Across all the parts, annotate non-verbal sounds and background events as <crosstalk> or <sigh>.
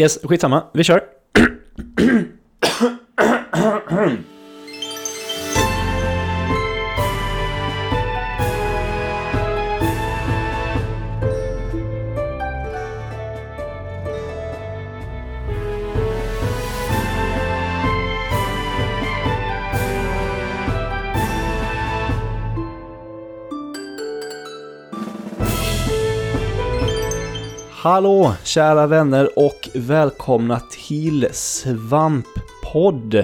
Yes, skitsamma. Vi kör. <clears throat> Hallå kära vänner och välkomna till Svamppodd.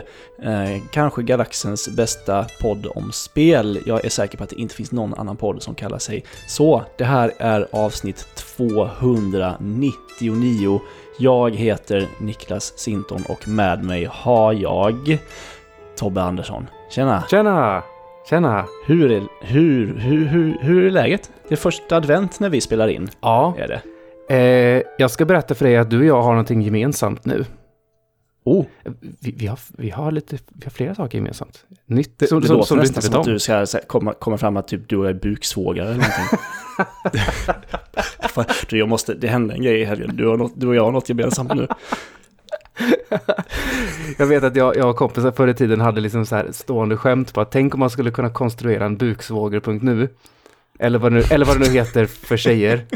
Eh, kanske galaxens bästa podd om spel. Jag är säker på att det inte finns någon annan podd som kallar sig så. Det här är avsnitt 299. Jag heter Niklas Sinton och med mig har jag Tobbe Andersson. Tjena! Tjena! Tjena! Hur är, hur, hur, hur, hur är läget? Det är första advent när vi spelar in. Ja, Är det? Eh, jag ska berätta för dig att du och jag har någonting gemensamt nu. Oh, Vi, vi, har, vi, har, lite, vi har flera saker gemensamt. Nytt det, som, det som, som du inte vet att om. du ska komma, komma fram att typ du och jag är buksvågare eller någonting. <laughs> Du, jag måste, det hände en grej i helgen. Du, har något, du och jag har något gemensamt nu. <laughs> Jag vet att jag, jag och kompisar förr i tiden hade liksom så här stående skämt på att tänk om man skulle kunna konstruera en buksvåger.nu. Eller vad, nu, eller vad det nu heter för tjejer.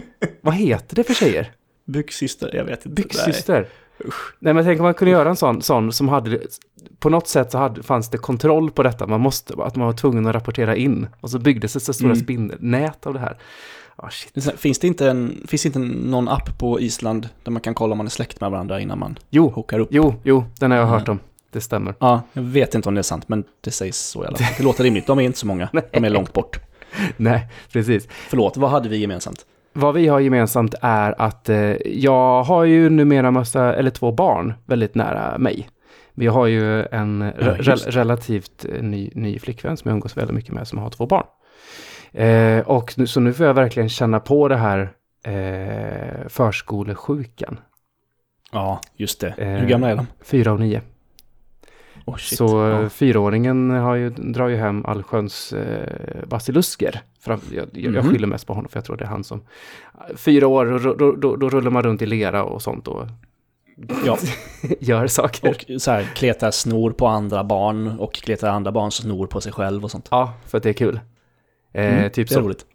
vad heter det för tjejer? Buksyster, jag vet inte. Byxsyster. Nej men tänk om man kunde göra en sån, sån som hade, på något sätt så hade, fanns det kontroll på detta. Man måste, att man var tvungen att rapportera in. Och så byggdes det så stora Mm. spindelnät av det här. Shit. Nej. Finns det inte, en, finns inte någon app på Island där man kan kolla om man är släkt med varandra innan man Jo, hookar upp? jo, jo, den har jag hört Mm. om. Det stämmer. Ja, jag vet inte om det är sant, men det sägs så i alla fall. Det låter rimligt. De är inte så många. <laughs> De är långt bort. <laughs> Nej, precis. Förlåt, vad hade vi gemensamt? Vad vi har gemensamt är att eh, jag har ju numera massa, eller två barn väldigt nära mig. Vi har ju en re- re- relativt eh, ny, ny flickvän som jag umgås väldigt mycket med som har två barn. Eh, och nu, så nu får jag verkligen känna på det här eh, förskolesjukan. Ja, just det. Eh, Hur gamla är de? Fyra och nio. Oh. Så eh, ja. fyraåringen har ju, drar ju hem allsköns eh, basilusker. Fram, jag, jag, jag Mhm. skyller mest på honom för jag tror det är han som... Fyra år, då, då, då, då rullar man runt i lera och sånt och ja. <laughs> gör saker. Och så här, kletar snor på andra barn och kletar andra barns snor på sig själv och sånt. Ja, för att det är kul. Eh, Mm, typ det är så. roligt.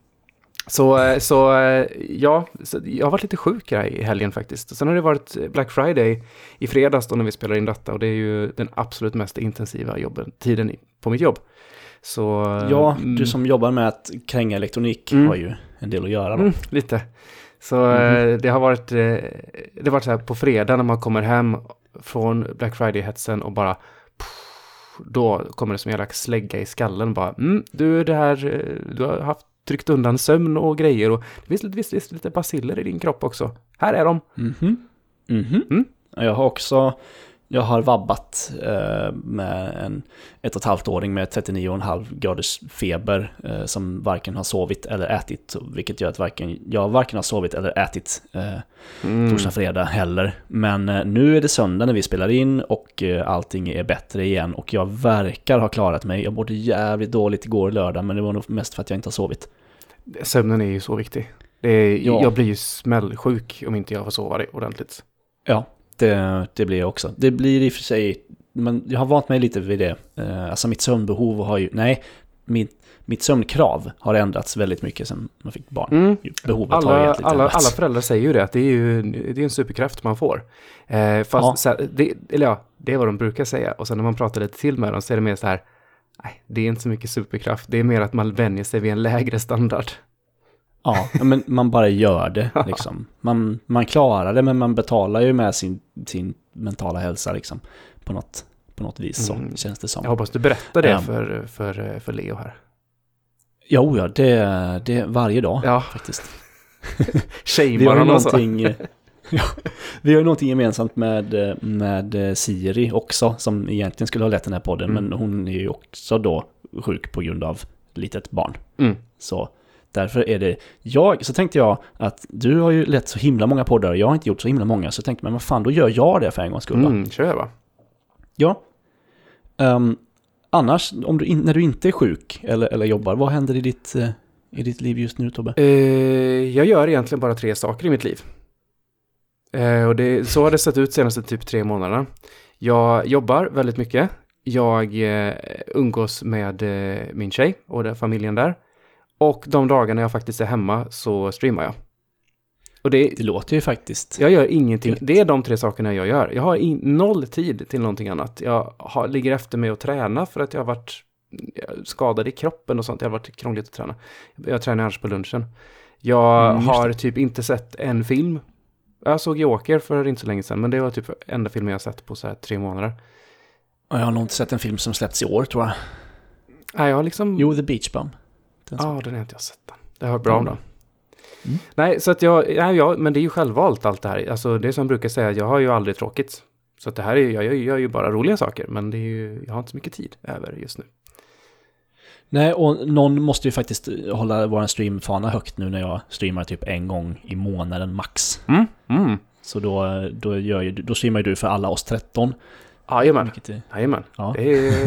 Så, eh, så eh, ja, så jag har varit lite sjuk här i helgen faktiskt. Sen har det varit Black Friday i fredags då när vi spelar in detta och det är ju den absolut mest intensiva jobben, tiden på mitt jobb. Så... Ja, mm, du som jobbar med att kränga elektronik Mm. har ju en del att göra då. Mm, lite. Så eh, det har varit, eh, det har varit så här på fredag när man kommer hem från Black Friday-hetsen och bara då kommer det som en jävla slägga i skallen bara mm, du det här, eh, du har haft tryckt undan sömn och grejer och det finns lite, visst, visst, lite basiller i din kropp också. Här är de. Mhm. Mhm. Mm. Jag har också, jag har vabbat eh, med en ett och ett halvt åring med 39,5 graders feber eh, som varken har sovit eller ätit, vilket gör att varken, jag varken har sovit eller ätit eh, Mm. torsdag, fredag heller. Men eh, nu är det söndag när vi spelar in och eh, allting är bättre igen och jag verkar ha klarat mig. Jag mådde jävligt dåligt igår lördag men det var nog mest för att jag inte har sovit. Sömnen är ju så viktig. Är, Ja. Jag blir ju smällsjuk om inte jag får sova det ordentligt. Ja, det, det blir jag också. Det blir i och för sig, men jag har vant mig lite vid det. Eh, Alltså mitt sömnbehov har ju, nej, mitt, mitt sömnkrav har ändrats väldigt mycket sen man fick barn. Mm. Behovet har Alla, egentligen alla, ändrats. alla föräldrar säger ju det, att det är ju det är en superkraft man får. Eh, fast, Ja. så här, det, eller ja, det är vad de brukar säga. Och sen när man pratar lite till med dem så är det mer så här, nej, det är inte så mycket superkraft. Det är mer att man vänjer sig vid en lägre standard. Ja, men man bara gör det <laughs> liksom. Man, man klarar det men man betalar ju med sin, sin mentala hälsa liksom. På något, på något vis Mm. så känns det som. Jag hoppas du berättar det Ja. för, för, för Leo här. Jo, ja, det, det varje dag Ja, faktiskt. <laughs> shamear honom så. någonting, <laughs> ja, vi har ju någonting gemensamt med, med Siri också, som egentligen skulle ha lett den här podden, Mm. men hon är ju också då sjuk på grund av litet barn. Mm. Så därför är det jag, så tänkte jag att du har ju lett så himla många poddar, jag har inte gjort så himla många, så tänkte jag, men vad fan, då gör jag det för en gångs skull. då. Mm, kör va? Ja. Ehm, annars, om du när du inte är sjuk eller, eller jobbar, vad händer i ditt, eh, i ditt liv just nu Tobbe? Eh, jag gör egentligen bara tre saker i mitt liv. Eh, och det, så har det sett ut senaste typ tre månaderna. Jag jobbar väldigt mycket. Jag eh, umgås med min tjej och familjen där. Och de dagarna jag faktiskt är hemma så streamar jag. Och det, Det låter ju faktiskt... jag gör ingenting. Det är de tre sakerna jag gör. Jag har in, noll tid till någonting annat. Jag har, ligger efter med att träna för att jag har varit skadad i kroppen och sånt. Det har varit krångligt att träna. Jag tränar annars på lunchen. Jag Mm, har typ inte sett en film. Jag såg Joker för inte så länge sedan, men det var typ enda filmen jag har sett på så här tre månader. Och Jag har nog inte sett en film som släppts i år tror jag. Nej, jag har liksom... Jo, The Beach Bum. Den Ja, den har inte jag sett. Den. Det har jag hört bra om den. Mm. Nej, så att jag, nej, jag, men det är ju självvalt allt det här. Alltså det som jag brukar säga, jag har ju aldrig tråkigt. Så att det här är ju, jag gör, gör ju bara roliga saker, men det är ju, jag har inte så mycket tid över just nu. Nej, och någon måste ju faktiskt hålla vår streamfana högt nu när jag streamar typ en gång i månaden max. Mm, mm. Så då, då, gör ju, då streamar ju du för alla oss 13. Jajamän, Vilket är, jajamän. ja. Det är...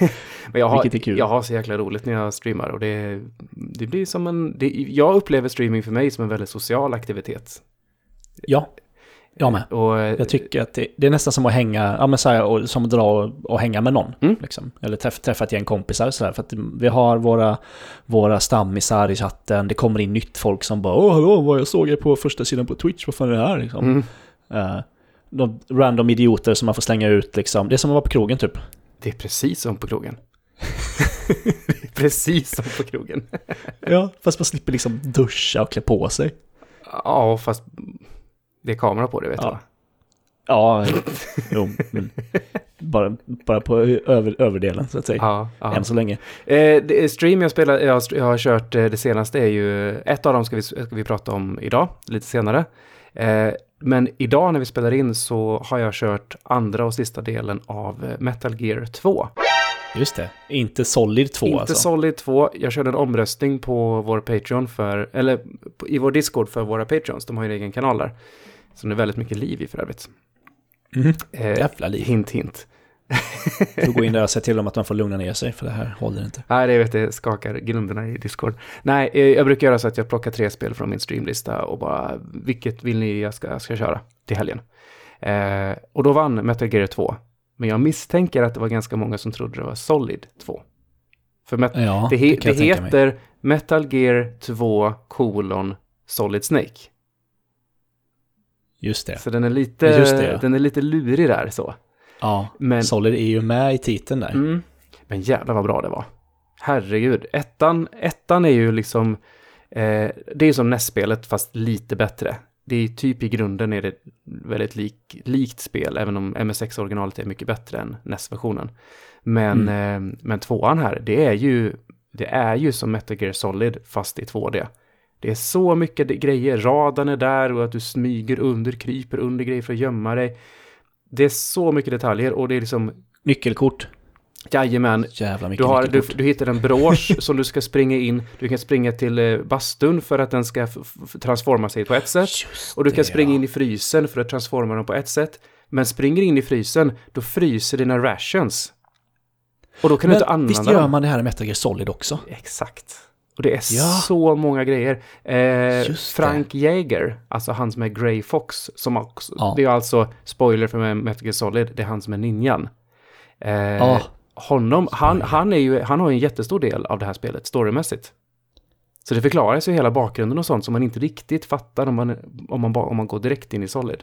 <laughs> men jag har, Vilket är kul. jag har så jäkla roligt när jag streamar och det, det blir som en, det, jag upplever streaming för mig som en väldigt social aktivitet. Ja, jag med. Och, Jag tycker att det, det är nästan som att hänga, ja men så här, och, som att dra och, och hänga med någon. Mm. Liksom. Eller träff, träffa ett gäng kompisar så här, För att vi har våra, våra stammisar i chatten, det kommer in nytt folk som bara Åh, hallå, vad jag såg er på första sidan på Twitch, vad fan är det här liksom? mm, Eh, de random idioter som man får slänga ut liksom. Det är som att vara på krogen typ. det är precis som på krogen. <laughs> det är precis som på krogen. Ja, fast man slipper liksom duscha och klä på sig. Ja, fast det är kamera på det vet Ja. du? Ja, jo, men bara, bara på över, överdelen så att säga. Ja, ja. Än så länge. Eh, det, stream jag, spelar, jag, har- jag har kört eh, det senaste är ju, ett av dem ska vi, ska vi prata om idag, lite senare. Eh, men idag när vi spelar in så har jag kört andra och sista delen av eh, Metal Gear 2. Just det. Inte Solid 2 Inte alltså. Solid 2, jag körde en omröstning på vår Patreon för, eller i vår Discord för våra Patreons, de har ju en egen kanal där. Som det är väldigt mycket liv i för övrigt. Mhm. Eh, Jävla liv. hint, hint. <laughs> Får gå in där och säga till dem att de får lugna ner sig, för det här håller inte. Nej, det vet jag skakar grunderna i Discord. Nej, eh, jag brukar göra så att jag plockar tre spel från min streamlista och bara, vilket vill ni jag ska, ska köra till helgen? Eh, och då vann Metal Gear 2. Men jag misstänker att det var ganska många som trodde det var Solid 2. För Met- Ja, det, he- det mig. heter Metal Gear 2 kolon Solid Snake. Just det. Så den är lite, det, ja. den är lite lurig där så. Ja, Men, Solid är ju med i titeln där. mm, men jävlar vad bra det var. Herregud, ettan, ettan är ju liksom, eh, det är som NES-spelet fast lite bättre. Det är typ i grunden är det väldigt lik, likt spel, även om MSX-originalet är mycket bättre än NES-versionen. Men, eh, men tvåan här, det är ju, det är ju som Metal Gear Solid fast i 2D. Det är så mycket grejer, radarn är där och att du smyger under, kryper under grejer för att gömma dig. Det är så mycket detaljer och det är liksom, Nyckelkort. jajamän, Jävla mycket du, har, du, du hittar en brosch <laughs> som du ska springa in. Du kan springa till eh, bastun för att den ska transforma sig på ett sätt. Just Och du kan det, springa ja. in i frysen för att transforma den på ett sätt. Men springer in i frysen, då fryser dina rations. Och då kan du inte Men använda visst dem. gör man det här i Metal Gear Solid också? Exakt. Och det är Ja. så många grejer. Eh. Frank Jaeger, alltså han som är Grey Fox, som också, Ja. det är alltså, spoiler för Metal Gear Solid, det är han som är ninjan. Eh, Ja. Honom, han, han, är ju, han har ju en jättestor del av det här spelet, storymässigt. Så det förklaras ju hela bakgrunden och sånt som man inte riktigt fattar om man, om man, om man går direkt in i Solid.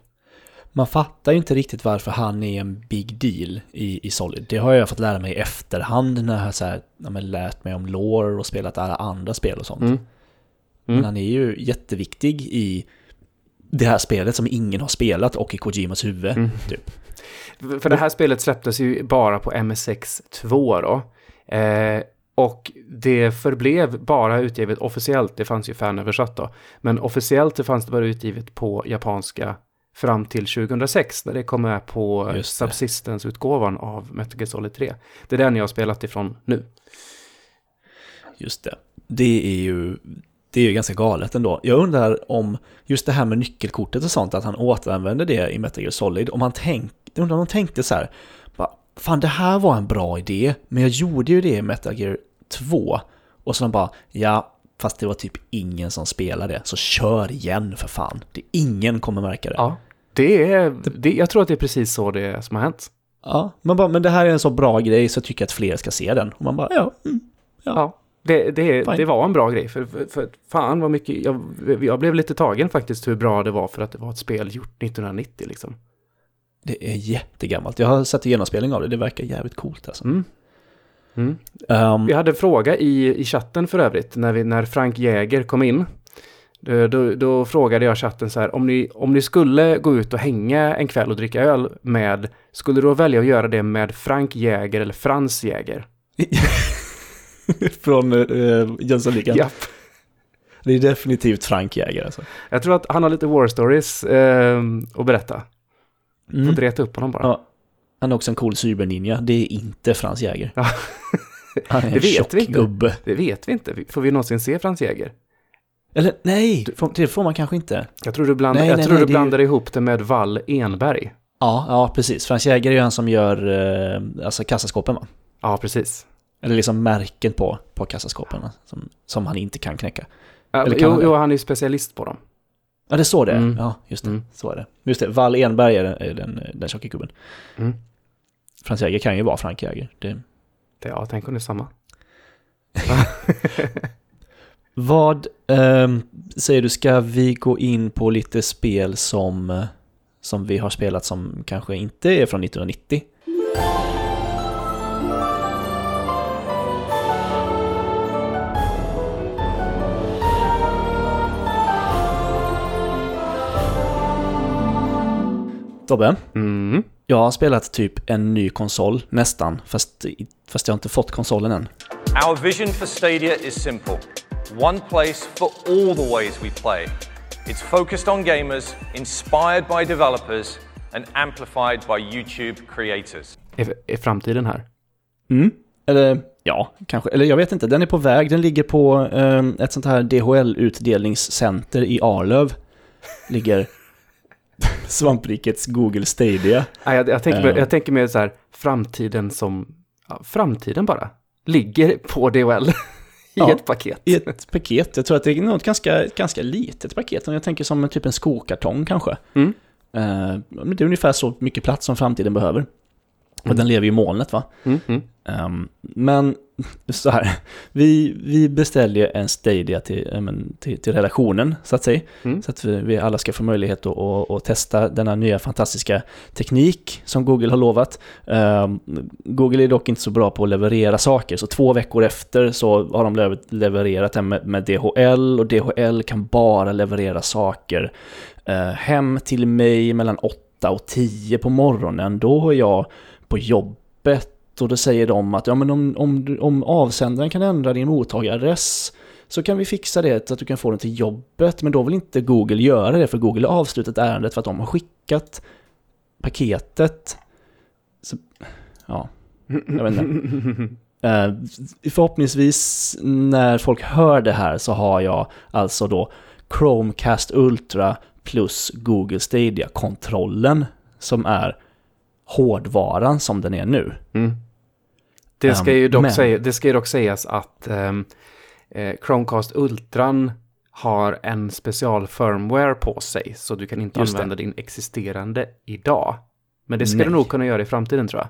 Man fattar ju inte riktigt varför han är en big deal i, i Solid. Det har jag fått lära mig i efterhand när jag har så här, ja, lärt mig om lore och spelat alla andra spel och sånt. Mm. Men han är ju jätteviktig i det här spelet som ingen har spelat och i Kojimas huvud. Mm. Typ. För- För det här spelet släpptes ju bara på MSX 2 då. Eh, och det förblev bara utgivet officiellt, det fanns ju fanöversatt då. Men officiellt det fanns det bara utgivet på japanska fram till 2006 när det kom med på. Subsistence-utgåvan av Metal Gear Solid 3. Det är den jag har spelat ifrån nu. Just det. Det är ju det är ju ganska galet ändå. Jag undrar om just det här med nyckelkortet och sånt, att han återanvänder det i Metal Gear Solid. Om han tänkte, undrar om de tänkte så här, fan det här var en bra idé, men jag gjorde ju det i Metal Gear 2. Och så de bara, ja, fast det var typ ingen som spelade, så kör igen för fan. Det, ingen kommer märka det. Ja, Det är, det, jag tror att det är precis så det är som har hänt. Ja, man bara, men det här är en så bra grej så jag tycker att fler ska se den. Och man bara, ja, mm, Ja. Ja. Det, det, det var en bra grej, för, för, för fan vad mycket, jag, jag blev lite tagen faktiskt hur bra det var för att det var ett spel gjort 1990 liksom. det är jättegammalt. Jag har sett igenomspelning av det, det verkar jävligt coolt alltså. Mm. Mm. Ehm, Vi hade en fråga i, i chatten för övrigt, när, vi, när Frank Jäger kom in. Då, då, då frågade jag chatten så här, om ni, om ni skulle gå ut och hänga en kväll och dricka öl med, skulle du då välja att göra det med Frank Jäger eller Frans Jäger? <laughs> Från uh, Jönssonligan. Japp. Det är definitivt Frank Jäger alltså. Jag tror att han har lite war stories eh, att berätta. Mm. Får reta upp honom bara. Ja. Han är också en cool cyberninja. Det är inte Frans Jäger. Han är en Det vet tjock vi inte. gubbe. Det vet vi inte. Får vi någonsin se Frans Jäger? Eller nej, det får man kanske inte. Jag tror du, blandar, Nej, jag nej, tror nej, du är ju- blandar ihop det med Wall Enberg. Ja, ja precis. Frans Jäger är ju han som gör eh, alltså kassaskåpen va? Ja, precis. Eller liksom märken på, på kassaskåpen som, som han inte kan knäcka. Ja, Eller kan jo, han jo, han är ju specialist på dem. Ja, det är så det är. Mm. Ja, just det. Mm. Så är det. Just det, Wall Enberg är den, den, den tjocka gubben. Mm. Frans Jäger kan ju vara Frank Jäger. Det... Det, ja, tänk om det är samma. <laughs> Vad ehm, säger du, ska vi gå in på lite spel som, eh, som vi har spelat som kanske inte är från 1990? Tobbe, Mm. jag har spelat typ en ny konsol, nästan, fast, fast jag har inte fått konsolen än. Our vision for Stadia is simple one place for all the ways we play. It's focused on gamers, inspired by developers, and amplified by YouTube creators. Är, är framtiden här? Mm. Eller ja, kanske. Eller jag vet inte. Den är på väg. Den ligger på eh, ett sånt här DHL-utdelningscenter i Arlöv. Ligger <laughs> Svamprikets Google Stadia. Nej, jag, jag, tänker, Ja. jag tänker mer så här, framtiden som, ja, framtiden bara, ligger på DHL Ja. ett paket. I ett paket. Jag tror att det är något ganska, ganska litet paket. Jag tänker som en, typ en skokartong kanske. Mm. Eh, det är ungefär så mycket plats som framtiden behöver. Och den lever ju i molnet va? Ehm, men <laughs> så här, vi, vi beställer en Stadia till, men, till, till redaktionen så att säga. Mm. Så att vi, vi alla ska få möjlighet att, att, att testa denna nya fantastiska teknik som Google har lovat. Ehm, Google är dock inte så bra på att leverera saker, så två veckor efter så har de lever- levererat den med, med DHL och DHL kan bara leverera saker eh, hem till mig mellan 8 och 10 på morgonen. Då är jag på jobbet och då säger de att ja, men om, om, om avsändaren kan ändra din mottagaradress så kan vi fixa det så att du kan få den till jobbet. Men då vill inte Google göra det för Google har avslutat ärendet för att de har skickat paketet. Så, ja, jag vet inte. <laughs> Eh, förhoppningsvis när folk hör det här så har jag alltså då Chromecast Ultra plus Google Stadia-kontrollen som är hårdvaran som den är nu. Mm. Det, ska Ehm, ju dock men- säga, det ska ju dock sägas att ehm, eh, Chromecast Ultran har en special firmware på sig, så du kan inte Just det. använda din existerande idag. Men det ska Nej. du nog kunna göra i framtiden tror jag.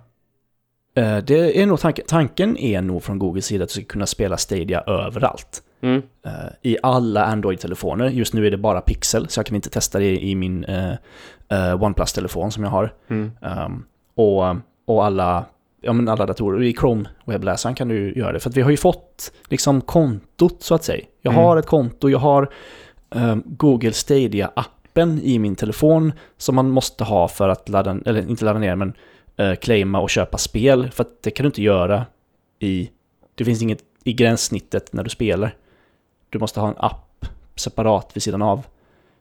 Eh, Det är nog tanken, tanken är nog från Googles sida att du ska kunna spela Stadia överallt. Mm. Eh, I alla Android-telefoner. Just nu är det bara Pixel, så jag kan inte testa det i min eh, OnePlus-telefon som jag har. Mm. Ehm, och, och alla, ja, men alla datorer. I Chrome-webbläsaren kan du göra det. För vi har ju fått liksom kontot så att säga. Jag Mm. har ett konto, jag har ehm, Google Stadia-appen i min telefon som man måste ha för att ladda, eller inte ladda ner, men uh, claima och köpa spel. För att det kan du inte göra i, det finns inget i gränssnittet när du spelar. Du måste ha en app separat vid sidan av.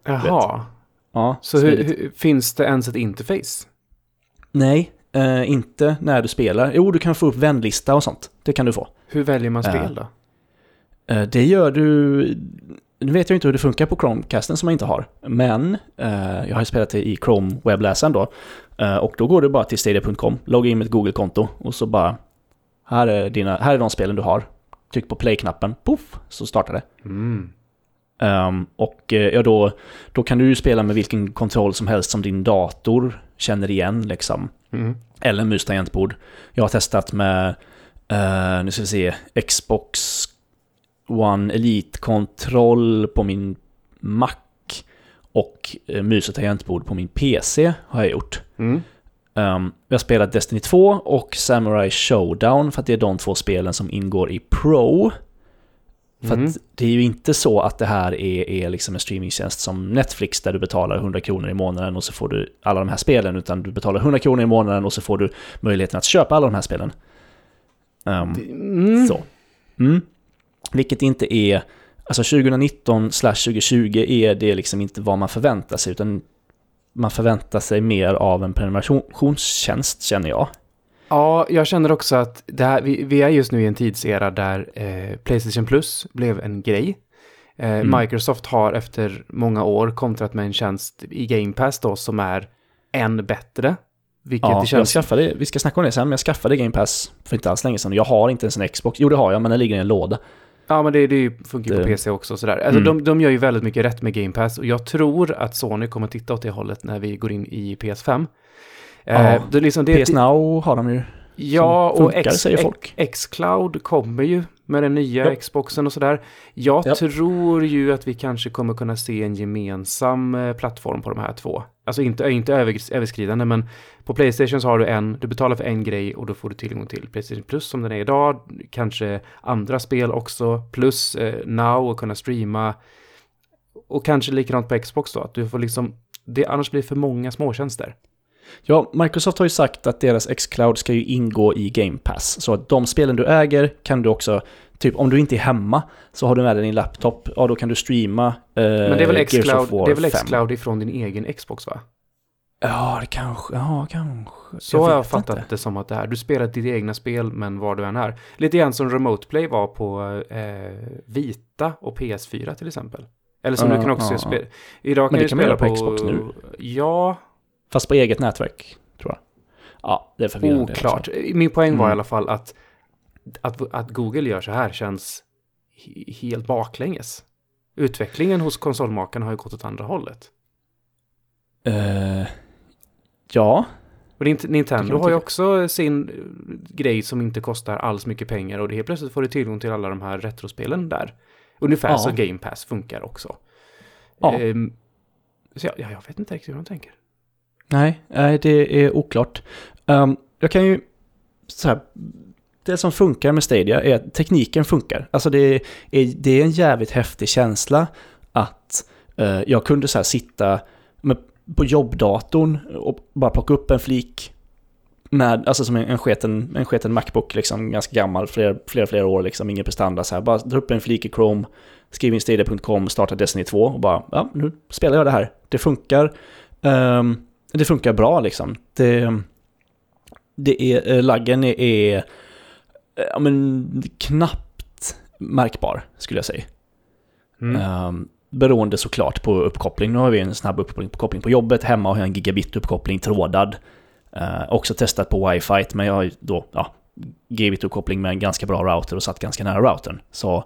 Jaha, Ja, så hur, hur, finns det ens ett interface? Nej, eh, inte när du spelar. Jo, du kan få upp vänlista och sånt. Det kan du få. Hur väljer man Ja. spel då? Eh, det gör du... Nu vet jag inte hur det funkar på Chromecasten som jag inte har. Men eh, jag har ju spelat det i Chrome-webbläsaren då. Eh, och då går du bara till stadia.com, logga in med ett Google-konto och så bara... Här är, dina, här är de spelen du har. Tryck på play-knappen, poff, så startar det. Mm. Um, och uh, ja, då, då kan du ju spela med vilken kontroll som helst som din dator känner igen liksom. Mm. Eller mus tangentbord. Jag har testat med, uh, nu ska vi se, Xbox One Elite-kontroll på min Mac och uh, mus och tangentbord på min PC har jag gjort. Mm. Um, jag har spelat Destiny 2 och Samurai Showdown för att det är de två spelen som ingår i Pro. För Mm. att det är ju inte så att det här är, är liksom en streamingtjänst som Netflix där du betalar 100 kronor i månaden och så får du alla de här spelen, utan du betalar 100 kronor i månaden och så får du möjligheten att köpa alla de här spelen. Um, Mm. så. Mm. Vilket inte är, alltså 2019 slash 2020 är det liksom inte vad man förväntar sig, utan man förväntar sig mer av en prenumerationstjänst känner jag. Ja, jag känner också att det här, vi, vi är just nu i en tidsera där eh, Playstation Plus blev en grej. Eh, Mm. Microsoft har efter många år kontrat med en tjänst i Game Pass då som är än bättre. Vilket Ja, det jag känns... skaffade, vi ska snacka om det sen, men jag skaffade Game Pass för inte alls länge sedan. Jag har inte ens en Xbox. Jo, det har jag, men den ligger i en låda. Ja, men det, det funkar ju på PC också och sådär. Alltså Mm. de, de gör ju väldigt mycket rätt med Game Pass och jag tror att Sony kommer titta åt det hållet när vi går in i PS5. Ja, Eh, det liksom det, PS Now har de ju. Ja, och funkar, X, säger folk. X, Xcloud kommer ju med den nya Ja. Xboxen och sådär. Jag Ja. tror ju att vi kanske kommer kunna se en gemensam eh, plattform på de här två. Alltså inte, inte övers- överskridande, men på Playstation så har du en, du betalar för en grej och då får du tillgång till Playstation Plus som den är idag, kanske andra spel också, plus eh, Now och kunna streama. Och kanske likadant på Xbox då, att du får liksom, det annars blir det för många småtjänster. Ja, Microsoft har ju sagt att deras Xcloud ska ju ingå i Game Pass. Så att de spelen du äger kan du också, typ om du inte är hemma, så har du med dig din laptop, ja då kan du streama eh, Men det är väl Xcloud, det är väl 5. Xcloud ifrån din egen Xbox va? Ja, det kanske, ja kanske. Så har jag fattat inte. det som att det är. Du spelar ditt egna spel men var du än är. Lite grann som Remote Play var på eh, Vita och PS4 till exempel. Eller som Ja, du kan också ja, spela. Idag Men kan det du kan man göra på på Xbox nu. Ja, Fast på eget nätverk, tror jag. Ja, det är förvirrande. oklart. också. Min poäng var Mm. i alla fall att, att, att Google gör så här känns he- helt baklänges. Utvecklingen hos konsolmakarna har ju gått åt andra hållet. Eh, ja, Och Nintendo har ju också sin eh, grej som inte kostar alls mycket pengar och det helt plötsligt får du tillgång till alla de här retrospelen där. Ungefär Ja. som Game Pass funkar också. Ja. Ehm, så jag, ja, jag vet inte riktigt hur de tänker nej, nej, det är oklart. Ehm, jag kan ju, så här, det som funkar med Stadia är att tekniken funkar. Alltså det är, det är en jävligt häftig känsla att eh, jag kunde så här sitta med, på jobbdatorn och bara plocka upp en flik med, alltså som en, en, sketen, en sketen Macbook, liksom ganska gammal, flera, flera, flera år, liksom ingen prestanda så här. Bara dra upp en flik i Chrome, skriv in stadia.com, starta Destiny 2 och bara, ja, nu spelar jag det här. Det funkar. Um, det funkar bra liksom. Det, det är, eh, laggen är, är eh, ja, men, knappt märkbar, skulle jag säga. Mm. Ehm, beroende såklart på uppkoppling. Nu har vi en snabb uppkoppling på jobbet. Hemma har jag en gigabit-uppkoppling trådad. Uh, också testat på wifi, men jag har då ja, gigabit-uppkoppling med en ganska bra router och satt ganska nära routern. Så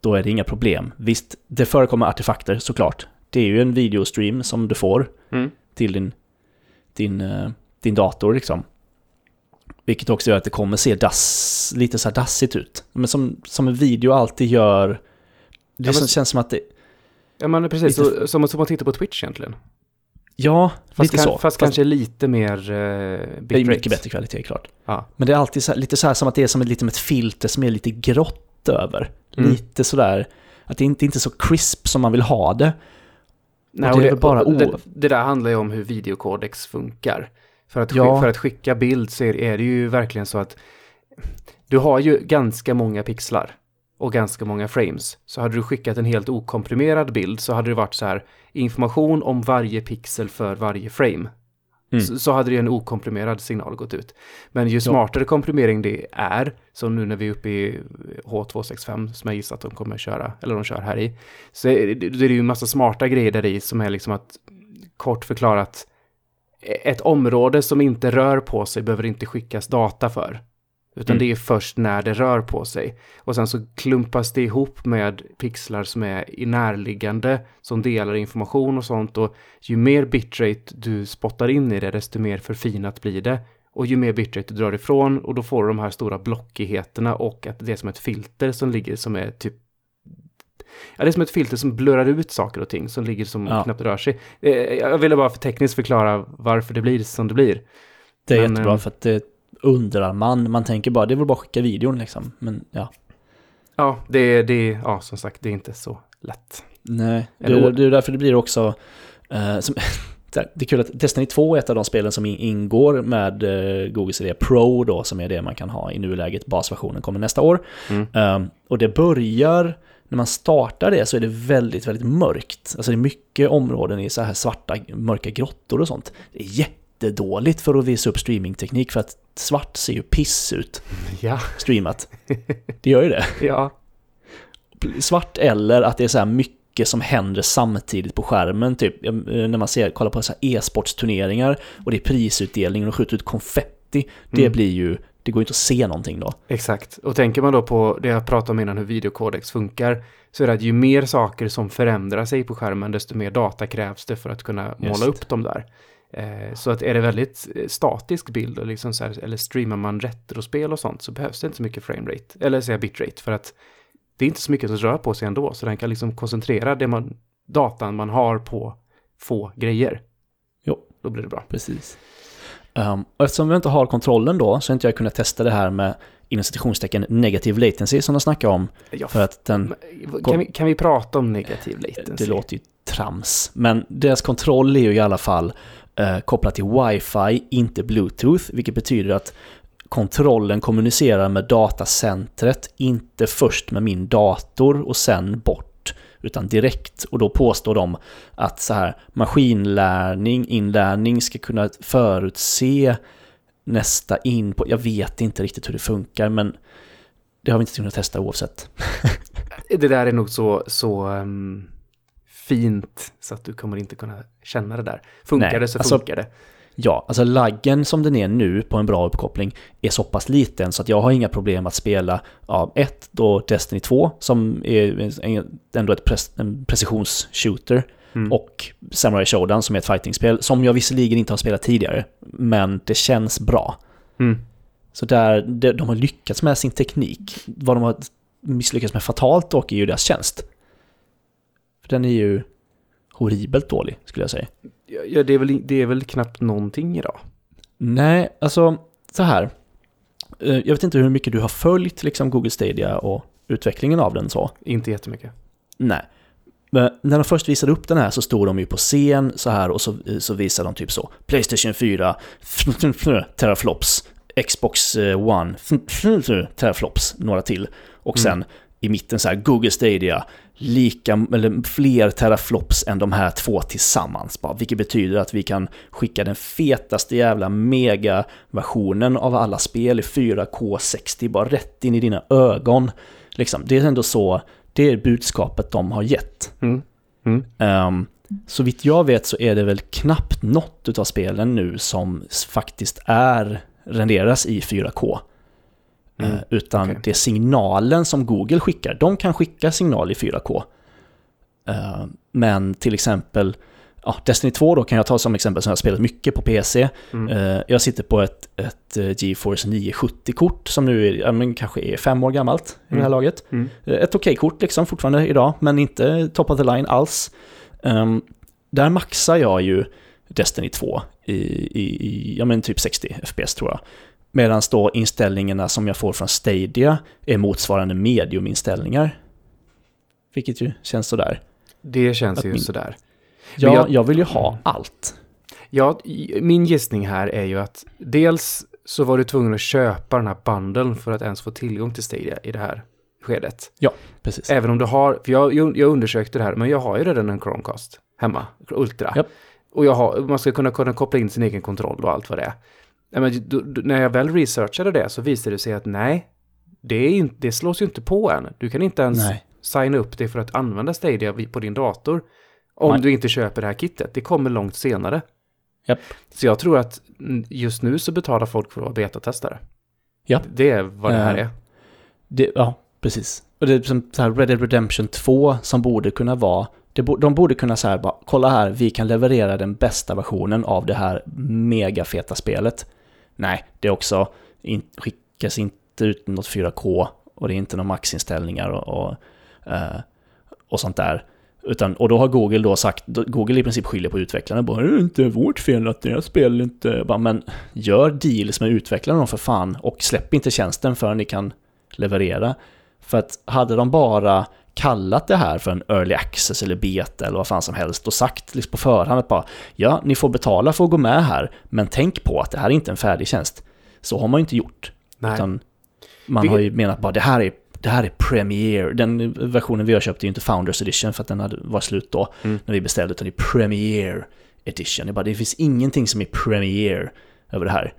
då är det inga problem. Visst, det förekommer artefakter såklart. Det är ju en videostream som du får Mm. Till din, din, eh, din dator liksom. Vilket också gör att det kommer se dass, lite så här dassigt ut. Men som, som en video alltid gör. Det Ja, men- som känns som att det... Ja, men precis. Lite- Så, som, som att titta på Twitch egentligen. Ja, Fast, lite kan, så. fast, Fast kanske lite mer uh, det är bitrate. mycket bättre kvalitet klart. Ja. Men det är alltid så här, lite så här som att det är som ett, lite med ett filter som är lite grått över. Mm. Lite sådär, att det inte, inte är så crisp som man vill ha det. Nej, Och och det är det, bara och det, det där handlar ju om hur videokodex funkar. För att, Ja. för att skicka bild så är, är det ju verkligen så att du har ju ganska många pixlar och ganska många frames. Så hade du skickat en helt okomprimerad bild så hade det varit så här information om varje pixel för varje frame. Mm. Så, så hade det en okomprimerad signal gått ut. Men ju smartare komprimering det är, som nu när vi är uppe i H265 som jag gissar att de kommer köra, eller de kör här i, så är det, det är ju en massa smarta grejer där i som är liksom att kort förklarat ett område som inte rör på sig behöver inte skickas data för. Utan Mm. det är först när det rör på sig. Och sen så klumpas det ihop med pixlar som är i närliggande, som delar information och sånt. Och ju mer bitrate du spottar in i det, desto mer förfinat blir det. Och ju mer bitrate du drar ifrån, och då får du de här stora blockigheterna och att det är som ett filter som ligger som är typ Ja, det är som ett filter som blurrar ut saker och ting som ligger som Ja. knappt rör sig. Eh, Jag ville bara för tekniskt förklara varför det blir som det blir. Det är Men, jättebra eh, för att det undrar man. Man tänker bara, det är väl bara att skicka videon liksom. Men ja, Ja, det är, det är, ja, som sagt, det är inte så lätt. nej. Det, Eller- det är därför det blir också... eh, som, <laughs> det är kul att Destiny 2 är ett av de spelen som in- ingår med uh, Googles idé Pro då, som är det man kan ha i nuläget. Basversionen kommer nästa år. Mm. Um, och det börjar, när man startar det så är det väldigt, väldigt mörkt. Alltså det är mycket områden i så här svarta, mörka grottor och sånt. Det är jättedåligt för att visa upp streamingteknik för att svart ser ju piss ut Ja, streamat. Det gör ju det. <laughs> ja. Svart eller att det är så här mycket som händer samtidigt på skärmen. Typ när man ser, kollar på e-sportsturneringar och det är prisutdelning och skjuter ut konfetti. Det Mm. blir ju, det går ju inte att se någonting då. Exakt. Och tänker man då på det jag pratade om innan hur videokodex funkar, så är det att ju mer saker som förändrar sig på skärmen, desto mer data krävs det för att kunna Just måla upp dem där. Eh, så att är det väldigt eh, statisk bild, och liksom så här, eller streamar man retrospel och sånt, så behövs det inte så mycket framerate, eller säga bitrate, för att det är inte så mycket som rör på sig ändå, så den kan liksom koncentrera det man, datan man har på få grejer. Jo. Då blir det bra. Precis. Um, och eftersom vi inte har kontrollen då så har inte jag kunnat testa det här med inom citationstecken negativ latency som de snackar om. Ja, För att den, men, kan, vi, kan vi prata om negativ latency? det låter ju trams. Men deras kontroll är ju i alla fall eh, kopplat till wifi, inte bluetooth. Vilket betyder att kontrollen kommunicerar med datacentret, inte först med min dator och sen bort, utan direkt. Och då påstår de att så här maskinlärning, inlärning ska kunna förutse nästa in på, jag vet inte riktigt hur det funkar, men det har vi inte kunnat testa oavsett. <laughs> Det där är nog så, så um fint så att du kommer inte kunna känna det där. Funkar Nej, det så alltså- funkar det. Ja, alltså laggen som den är nu på en bra uppkoppling är så pass liten så att jag har inga problem att spela av ett då Destiny 2 som är en- ändå ett pres, en precisionsshooter Mm. och Samurai Showdown som är ett fightingspel som jag visserligen inte har spelat tidigare men det känns bra. Mm. Så där, de, de har lyckats med sin teknik. Vad de har misslyckats med fatalt dock är ju deras tjänst. För den är ju horribelt dålig skulle jag säga. Ja, det är, väl, det är väl knappt någonting idag. Nej, alltså så här. Eh, Jag vet inte hur mycket du har följt liksom Google Stadia och utvecklingen av den så. Inte jättemycket. Nej. Men när de först visade upp den här så stod de ju på scen så här och så, så visade de typ så. Playstation 4, <laughs> teraflops. Xbox eh, One, <laughs> teraflops, några till. Och sen i mitten så här Google Stadia, lika, eller fler teraflops än de här två tillsammans. Bara, vilket betyder att vi kan skicka den fetaste jävla mega-versionen av alla spel i 4K 60 bara rätt in i dina ögon. Liksom, det är ändå så, det är budskapet de har gett. Mm. Mm. Um, så vitt jag vet så är det väl knappt något utav spelen nu som faktiskt är renderas i 4K. Mm, Eh, utan okej. det är signalen som Google skickar. De kan skicka signal i 4K. Eh, men till exempel, ja, Destiny 2 då kan jag ta som exempel som jag har spelat mycket på PC. Mm. Eh, jag sitter på ett, ett GeForce 970-kort som nu är, ja, men kanske är fem år gammalt i det här Mm. laget. Mm. Ett okej kort liksom fortfarande idag, men inte top of the line alls. Ehm, där maxar jag ju Destiny 2 i, i, i ja, men typ 60 FPS tror jag. Medan då inställningarna som jag får från Stadia är motsvarande mediuminställningar. Vilket ju känns sådär. Det känns Att ju min- sådär. Ja, jag- jag, vill ju ha allt. Ja, min gissning här är ju att dels så var du tvungen att köpa den här bundeln för att ens få tillgång till Stadia i det här skedet. Precis. Även om du har, för jag, jag undersökte det här, men jag har ju redan en Chromecast hemma, Ultra. Japp. Och jag har, man ska kunna, kunna koppla in sin egen kontroll och allt vad det är. Men, då, då, när jag väl researchade det så visade det sig att nej, det, är inte, det slås ju inte på än. Du kan inte ens Nej. signa upp dig för att använda Stadia på din dator. Om Nej. du inte köper det här kittet. Det kommer långt senare. Japp. Så jag tror att just nu så betalar folk för att vara betatestare. Ja. Det är vad det här Eh, är. Det, ja, precis. Och det är som så här Red Dead Redemption 2 som borde kunna vara... Bo- de borde kunna säga bara, kolla här, vi kan leverera den bästa versionen av det här megafeta spelet. Nej, det är också, in, skickas inte ut något 4K och det är inte några maxinställningar och, och, eh, och sånt där. Utan, och då har Google då sagt, Google i princip skyller på utvecklarna. Bara, det är inte vårt fel att deras spel inte... Bara, men gör deals med utvecklarna då för fan och släpp inte tjänsten förrän ni kan leverera. För att hade de bara kallat det här för en early access eller beta eller vad fan som helst och sagt liksom på förhand att bara ja, ni får betala för att gå med här, men tänk på att det här är inte en färdig tjänst. Så har man ju inte gjort. Nej. Utan man Vilket- har ju menat bara det här är det här är Premiere. Den versionen vi har köpt är ju inte Founders Edition för att den hade, var slut då Mm. när vi beställde, utan det är Premiere Edition. Det, bara, det finns ingenting som är Premiere över det här.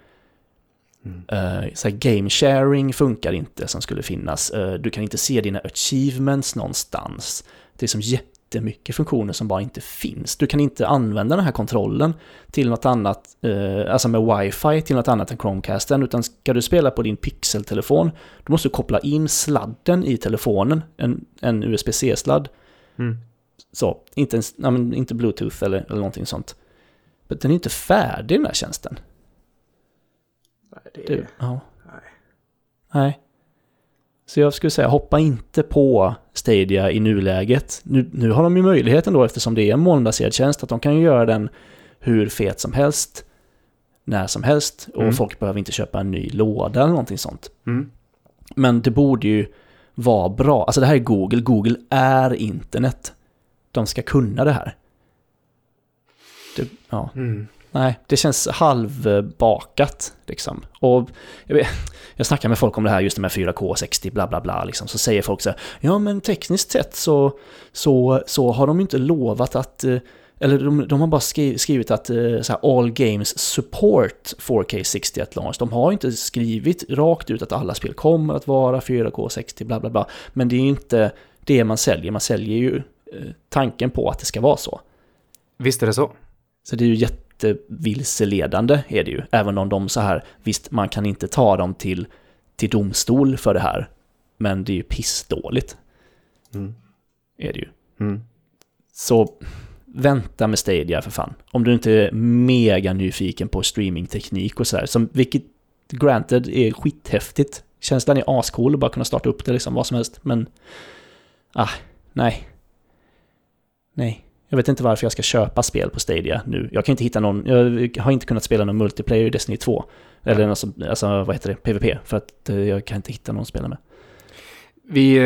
Mm. Så game sharing funkar inte som skulle finnas. Eh, du kan inte se dina achievements någonstans. Det är som jättemycket funktioner som bara inte finns. Du kan inte använda den här kontrollen till något annat, eh, alltså med wifi till något annat än Chromecasten, utan ska du spela på din pixeltelefon, då måste du koppla in sladden i telefonen, en, en USB-C-sladd. Mm. Så, inte, en, ja, men inte Bluetooth eller, eller någonting sånt. Men den är inte färdig den här tjänsten. Det, Det, ja. nej. Nej. Så jag skulle säga, hoppa inte på Stadia i nuläget. Nu, nu har de ju möjligheten då, eftersom det är en molnbaserad tjänst, att de kan ju göra den hur fet som helst, när som helst, och Mm. folk behöver inte köpa en ny låda eller någonting sånt. Mm. Men det borde ju vara bra. Alltså det här är Google. Google är internet. De ska kunna det här. Det, ja. Mm. Nej, det känns halvbakat liksom. Och jag, vet, jag snackar med folk om det här, just det med 4K 60, bla bla bla, liksom. Så säger folk så här, ja men tekniskt sett så, så, så har de inte lovat att, eh, eller de, de har bara skri- skrivit att eh, här, all games support 4K 60 at launch. De har inte skrivit rakt ut att alla spel kommer att vara 4K 60, bla bla bla. Men det är ju inte det man säljer, man säljer ju eh, tanken på att det ska vara så. Visst är det så. Så det är ju jättevilseledande är det ju. Även om de så här, visst man kan inte ta dem till, till domstol för det här. Men det är ju pissdåligt, Mm. är det ju. Mm. Så vänta med Stadia för fan. Om du inte är mega nyfiken på streamingteknik och sådär. Som, vilket granted är skithäftigt. Känslan är ascool att bara kunna starta upp det liksom vad som helst. Men, ah, nej. Nej. Jag vet inte varför jag ska köpa spel på Stadia nu. Jag kan inte hitta någon, jag har inte kunnat spela någon multiplayer i Destiny 2. Eller något, som- alltså, vad heter det, PVP. För att eh, jag kan inte hitta någon att spela med. Vi, eh,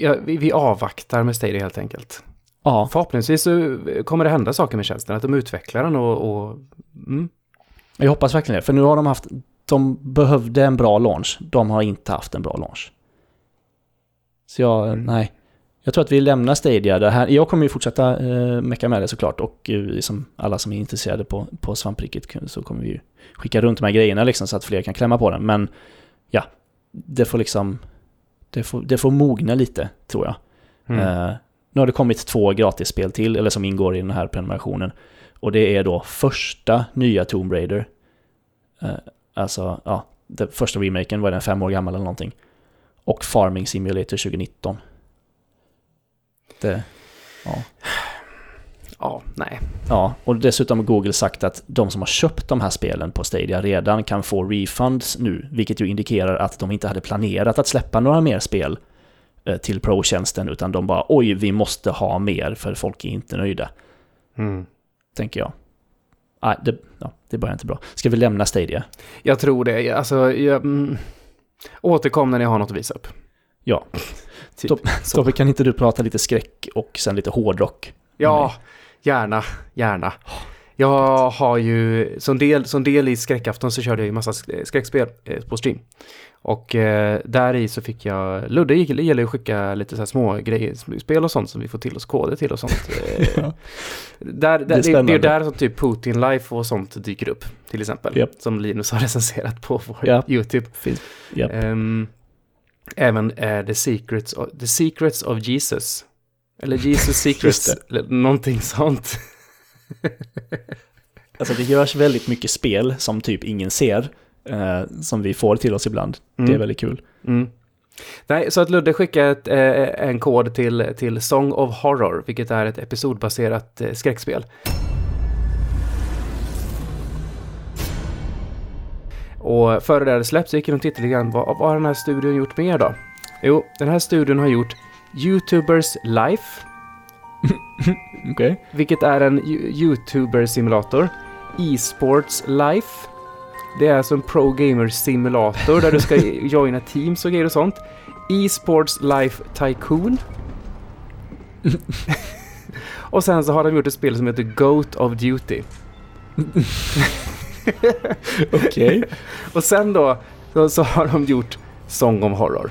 ja, vi, vi avvaktar med Stadia helt enkelt. Ja, Förhoppningsvis så kommer det hända saker med tjänsten, att de utvecklar den och... och mm. Jag hoppas verkligen det, för nu har de haft... De behövde en bra launch. De har inte haft en bra launch. Så jag, Mm. nej. Jag tror att vi lämnar Stadia. Det här, jag kommer ju fortsätta eh, mecka med det såklart. Och eh, liksom alla som är intresserade på, på svampriket så kommer vi ju skicka runt de här grejerna liksom så att fler kan klämma på den. Men ja, det får liksom... Det får, det får mogna lite, tror jag. Mm. Eh, nu har det kommit två gratisspel till, eller som ingår i den här prenumerationen. Och det är då första nya Tomb Raider. Eh, alltså, ja, den första remaken var den fem år gammal eller någonting. Och Farming Simulator 2019. Det, ja. Ja, nej. Ja, och dessutom har Google sagt att de som har köpt de här spelen på Stadia redan kan få refunds nu, vilket ju indikerar att de inte hade planerat att släppa några mer spel eh, till Pro-tjänsten, utan de bara oj, vi måste ha mer för folk är inte nöjda, Mm. tänker jag. Nej, det, ja, det börjar inte bra. Ska vi lämna Stadia? Jag tror det. Alltså, jag, mm. återkom när ni har något att visa upp. Ja. Typ. Stopper, <laughs> kan inte du prata lite skräck och sen lite hårdrock? Ja, gärna, gärna. Jag har ju, som del, som del i skräckafton så körde jag ju massa sk- skräckspel eh, på stream. Och eh, där i så fick jag, Ludde gick- gillar ju att skicka lite så här små grejer, spel och sånt som vi får till oss, koder till och sånt. <laughs> Eh, där, där, det, det, är spännande. där som typ Putin Life och sånt dyker upp, till exempel. Japp. Som Linus har <laughs> recenserat på vår Japp. YouTube. Finns, ja. Även eh, The, Secrets of, The Secrets of Jesus. Eller Jesus <laughs> Secrets, eller någonting sånt. <laughs> Alltså det görs väldigt mycket spel som typ ingen ser eh, som vi får till oss ibland. Det är Mm. väldigt kul. Mm. Nej, så att Ludde skickade ett, eh, en kod till, till Song of Horror, vilket är ett episodbaserat eh, skräckspel. Och före det hade släppts så gick jag och tittade lite grann, vad, vad har den här studion gjort mer då? Jo, den här studion har gjort YouTubers Life, <laughs> Okej. vilket är en Yo- YouTuber-simulator. E-sports Life. Det är alltså en Pro Gamer simulator där du ska <laughs> joina teams och grejer och sånt. E-sports Life Tycoon. <laughs> och sen så har de gjort ett spel som heter Goat of Duty. <laughs> Okej. Och sen då så, så har de gjort Song of Horror.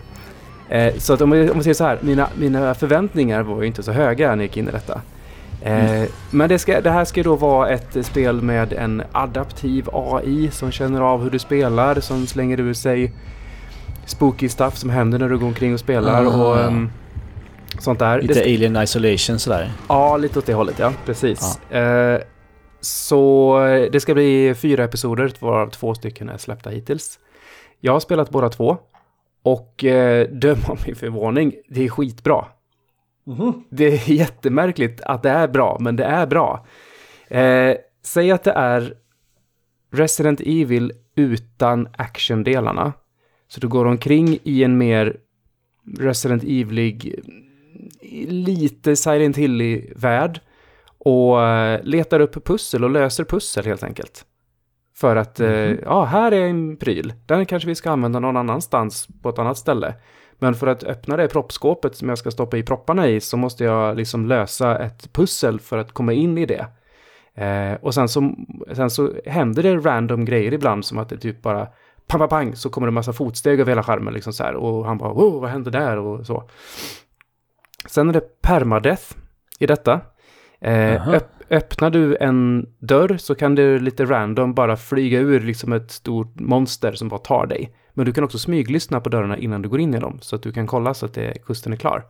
Eh, så att om vi, om vi säger så här, mina, mina förväntningar var ju inte så höga när jag gick in i detta. Eh, Men det, ska, det här ska ju då vara ett spel med en adaptiv AI som känner av hur du spelar, som slänger ur sig spooky stuff som händer när du går omkring och spelar Ah. och ehm, sånt där. Det Lite ska- Alien Isolation sådär. Ja, lite åt det hållet, ja. Precis. Eh, så eh, det ska bli fyra episoder, varav två stycken är släppta hittills. Jag har spelat båda två. Och eh, döm om min förvåning, det är skitbra. Det är jättemärkligt att det är bra, men det är bra. Eh, säg att det är Resident Evil utan actiondelarna. Så du går omkring i en mer Resident Evilig, lite Silent Hill-värld och eh, letar upp pussel och löser pussel helt enkelt. För att, eh, ja, här är en pryl. Den kanske vi ska använda någon annanstans på ett annat ställe. Men för att öppna det proppskåpet som jag ska stoppa i propparna i så måste jag liksom lösa ett pussel för att komma in i det. Eh, och sen så, sen så händer det random grejer ibland som att det typ bara pang, pang, pang så kommer det en massa fotsteg över hela skärmen liksom så här. Och han bara, wow, vad hände där och så. Sen är det permadeath i detta. Eh, öpp, öppnar du en dörr så kan du lite random bara flyga ur liksom ett stort monster som bara tar dig. Men du kan också smyglyssna på dörrarna innan du går in i dem så att du kan kolla så att det, kusten är klar.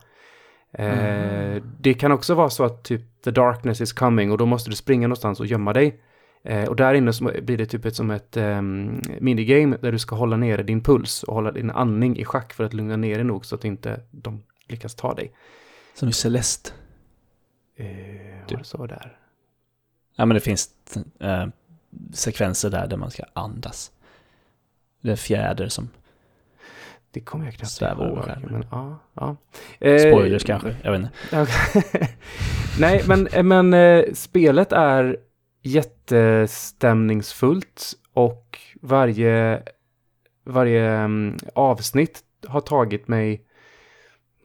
Eh, Det kan också vara så att typ the darkness is coming och då måste du springa någonstans och gömma dig. Eh, och där inne så blir det typ ett, som ett um, minigame där du ska hålla nere din puls och hålla din andning i schack för att lugna ner dig nog så att inte de lyckas ta dig. Som i Celeste. Eh, Du- var så där? Ja men det finns eh, sekvenser där där man ska andas. Det är fjäder som... Det kommer jag knappt Svävar ihåg. skärmen. Men, ja, ja. Eh, Spoilers kanske, jag vet inte. <laughs> Nej, men, men eh, spelet är jättestämningsfullt och varje, varje mm, avsnitt har tagit mig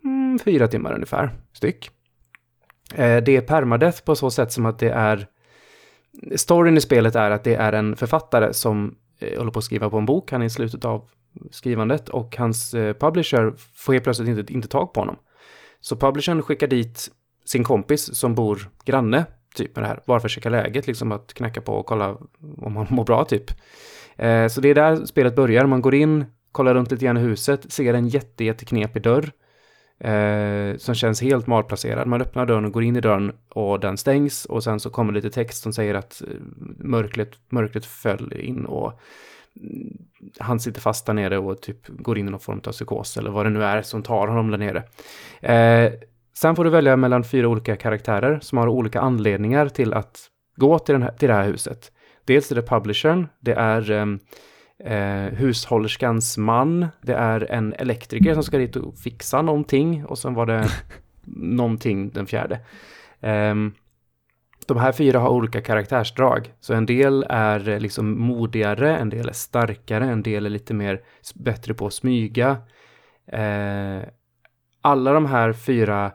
mm, fyra timmar ungefär styck. Eh, det är permadeath på så sätt som att det är storyn i spelet är att det är en författare som eh, håller på att skriva på en bok. Han är i slutet av skrivandet och hans eh, publisher får helt plötsligt inte, inte tag på honom. Så publishern skickar dit sin kompis som bor granne, typ med det här, bara för att checka läget, liksom att knacka på och kolla om han mår bra, typ. Så det är där spelet börjar, man går in, kollar runt lite grann i huset, ser en jätte, jätteknepig dörr, eh, som känns helt malplacerad. Man öppnar dörren och går in i dörren och den stängs och sen så kommer lite text som säger att eh, mörkret, mörkret föll in och mm, han sitter fast där nere och typ går in i någon form av psykos eller vad det nu är som tar honom där nere. Eh, sen får du välja mellan fyra olika karaktärer som har olika anledningar till att gå till, den här, till det här huset. Dels är det publishern, det är ehm, eh, hushållerskans man, det är en elektriker som ska dit och fixa någonting och sen var det <laughs> någonting den fjärde. Ehm, de här fyra har olika karaktärsdrag. Så en del är eh, liksom modigare, en del är starkare, en del är lite mer bättre på att smyga. Eh, alla de här fyra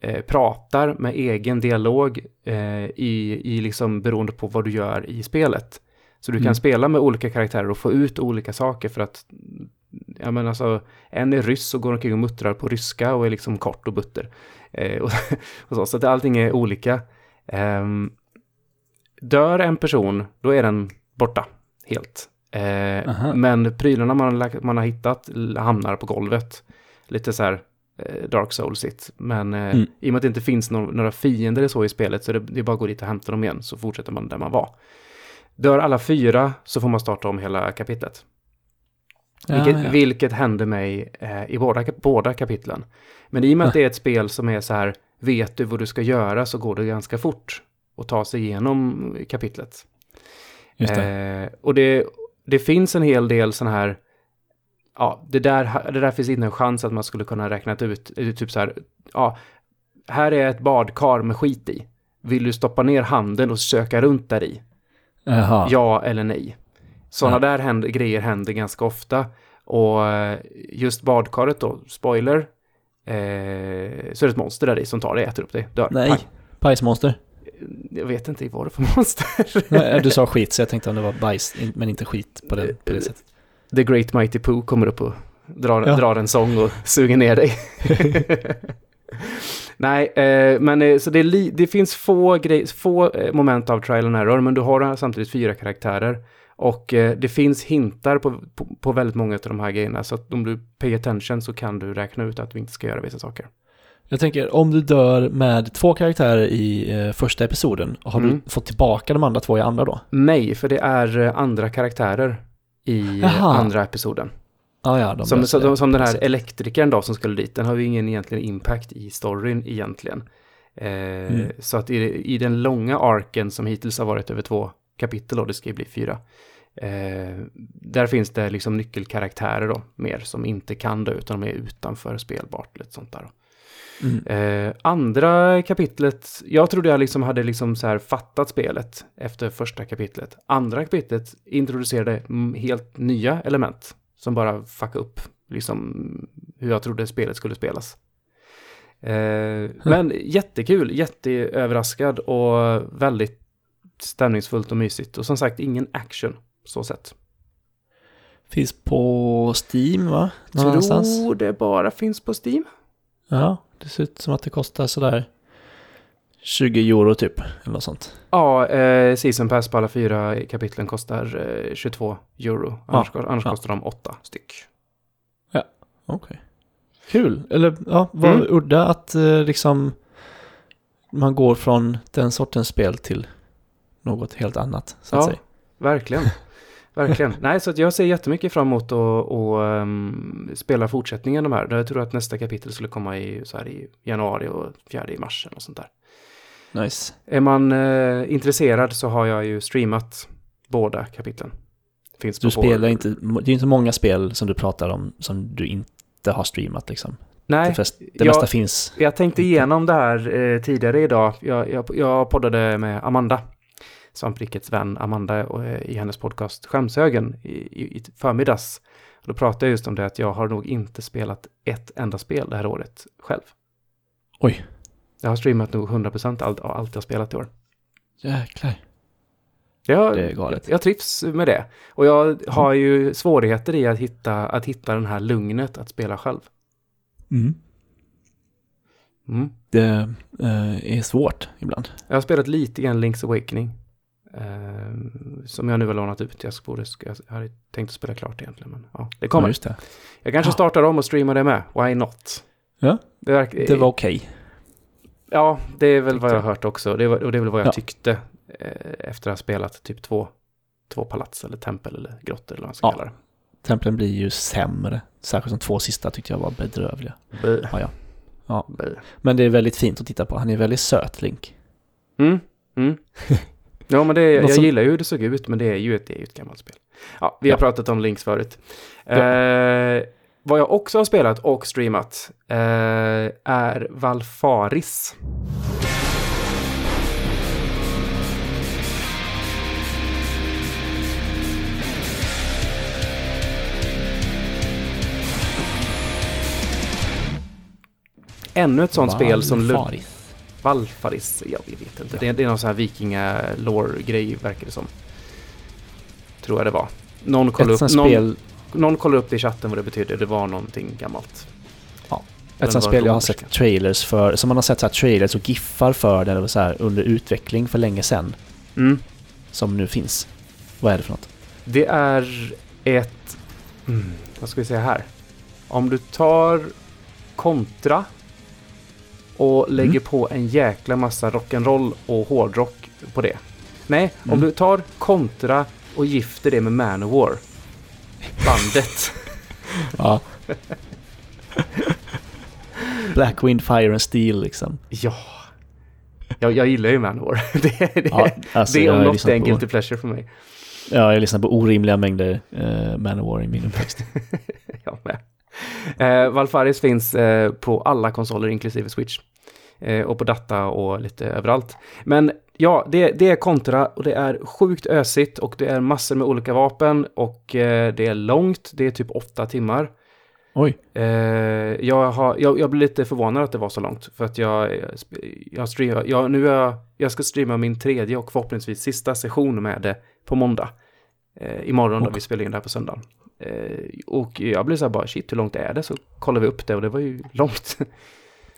eh, pratar med egen dialog eh, i, i liksom beroende på vad du gör i spelet. Så du kan Mm. spela med olika karaktärer och få ut olika saker för att Ja men alltså, en är ryss och går omkring och muttrar på ryska och är liksom kort och butter. Eh, och, <laughs> och så, så att allting är olika. Ehm, dör en person, då är den borta helt. Eh, men prylarna man, man har hittat hamnar på golvet. Lite så här eh, Dark Souls-igt. Men eh, Mm. i och med att det inte finns någon, några fiender så i spelet så det, det är bara att gå dit och hämta dem igen så fortsätter man där man var. Dör alla fyra så får man starta om hela kapitlet. Vilket, Ja, ja. vilket hände mig eh, i båda, båda kapitlen. Men i och med att det är ett spel som är så här, vet du vad du ska göra så går det ganska fort att ta sig igenom kapitlet. Det. Eh, och det, det finns en hel del sådana här, ja, det där, det där finns inte en chans att man skulle kunna räkna ut, typ så här, ja, här är ett badkar med skit i. Vill du stoppa ner handen och söka runt där i? Jaha. Ja eller nej. Sådana Ja. där händer, grejer händer ganska ofta. Och eh, just badkaret då, spoiler, eh, så är det ett monster där i som tar dig, äter upp dig, dör. Nej, Pang. bajsmonster. Jag vet inte vad det för monster. <laughs> Nej, du sa skit så jag tänkte om det var bajs, men inte skit på det, på det sättet. The Great Mighty Pooh kommer upp och drar, Ja. drar en sång och suger ner dig. <laughs> <laughs> Nej, eh, men eh, så det, li- det finns få, grej, få eh, moment av trial and error, men du har samtidigt fyra karaktärer. Och eh, det finns hintar på, på, på väldigt många av de här grejerna, så att om du pay attention så kan du räkna ut att vi inte ska göra vissa saker. Jag tänker, om du dör med två karaktärer i eh, första episoden, har Mm. du fått tillbaka de andra två i andra då? Nej, för det är eh, andra karaktärer i Jaha. andra episoden. Ah, ja, de Som, som, som den här elektrikern då som skulle dit, den har ju ingen egentligen impact i storyn egentligen. Eh, Mm. Så att i, i den långa arken som hittills har varit över två kapitel och det ska ju bli fyra. Eh, där finns det liksom nyckelkaraktärer då, mer som inte kan dö utan de är utanför spelbart. Lite sånt där. Mm. Eh, andra kapitlet, jag trodde jag liksom hade liksom så här fattat spelet efter första kapitlet. Andra kapitlet introducerade helt nya element som bara fuckade upp liksom hur jag trodde spelet skulle spelas. Eh, men jättekul, jätteöverraskad och väldigt stämningsfullt och mysigt. Och som sagt, ingen action så sett. Finns på Steam va? Någon? Tror det bara finns på Steam. Ja, det ser ut som att det kostar sådär 20 euro typ, eller något sånt. Ja, eh, Season Pass på alla fyra kapitlen kostar eh, 22 euro. Annars, annars ja. kostar de 8 styck. Okej. Kul, eller ja, vad Mm. udda att eh, liksom man går från den sortens spel till något helt annat, så att Ja. säga. Verkligen. <laughs> Verkligen. Nej, så jag ser jättemycket fram emot att ehm, spela fortsättningen de här. Jag tror att nästa kapitel skulle komma i, så här, i januari och fjärde i mars eller något sånt där. Nice. Är man eh, intresserad så har jag ju streamat båda kapitlen. Finns Du spelar inte, det är inte många spel som du pratar om som du inte har streamat liksom. Nej, det det jag- mesta finns. Jag tänkte igenom det här eh, tidigare idag. Jag, jag, jag poddade med Amanda, svamprikets vän Amanda och, eh, i hennes podcast Skämshögen i, i, i förmiddags. Och då pratade jag just om det att jag har nog inte spelat ett enda spel det här året själv. Oj. Jag har streamat nog 100% allt, allt jag spelat i år. Jäklar. Jag, Det är galet. Jag trivs med det. Och jag har ju svårigheter i att hitta, att hitta den här lugnet att spela själv. Mm. Mm. Det eh, är svårt ibland. Jag har spelat lite grann Link's Awakening. Eh, som jag nu har lånat ut. Jag, borde, jag hade tänkt att spela klart egentligen. Men ja, det Ja, kommer. just det. jag kanske Ja. startar om och streamar det med. Why not? Ja, Det, det var okej. Ja, det är väl vad Tyckte jag har hört också. Det var, och det är väl vad jag Ja. tyckte. Eh, efter att ha spelat typ två, två palats eller tempel eller grottor eller vad man ska Ja. kalla det. Templen blir ju sämre. Särskilt de två sista tyckte jag var bedrövliga. Bö. Ja, ja. Ja. Bö. Men det är väldigt fint att titta på. Han är väldigt söt, Link. Mm. Mm. <laughs> Ja, men det, jag som- gillar ju hur det såg ut, men det är ju ett, det är ju ett gammalt spel. Ja, vi har Ja. pratat om Links förut. Ja. Eh, vad jag också har spelat och streamat eh, är Valfaris. Ännu ett sånt spel som... Valfaris. Valfaris, jag vet inte. Det, är, det är någon sån här vikinga-lore-grej verkar det som. Tror jag det var. Någon kollade, upp, någon, spel, någon kollade upp det i chatten vad det betydde. Det var någonting gammalt. ett sånt spel jag har sett trailers för, som man har sett så trailers och giffar för, det så här under utveckling för länge sedan, Mm. som nu finns. Vad är det för något? Det är ett... Mm, vad ska vi säga här? Om du tar kontra och lägger Mm. på en jäkla massa rock'n'roll och hårdrock på det. Nej, om Mm. du tar kontra och gifter det med Manowar. Bandet. ja. Black Wind, Fire and Steel liksom. Ja. Jag, jag gillar ju Manowar. <laughs> det, det, Ja, alltså, det är om något lyssnat en guilty pleasure för mig. Ja, jag lyssnar på orimliga mängder uh, Manowar i min uppväxt. <laughs> Jag med. Eh, Valfaris finns eh, på alla konsoler inklusive Switch. Eh, och på data och lite överallt. Men ja, det, det är kontra och det är sjukt ösigt och det är massor med olika vapen och eh, det är långt. Det är typ åtta timmar. Oj. Eh, jag, har, jag, jag blir lite förvånad att det var så långt. För att jag, jag, streamar, jag, nu jag, jag ska streama min tredje och förhoppningsvis sista session med det på måndag. Eh, imorgon då vi spelar in det här på söndagen. Eh, och jag blev så här bara, shit hur långt är det? Så kollade vi upp det och det var ju långt.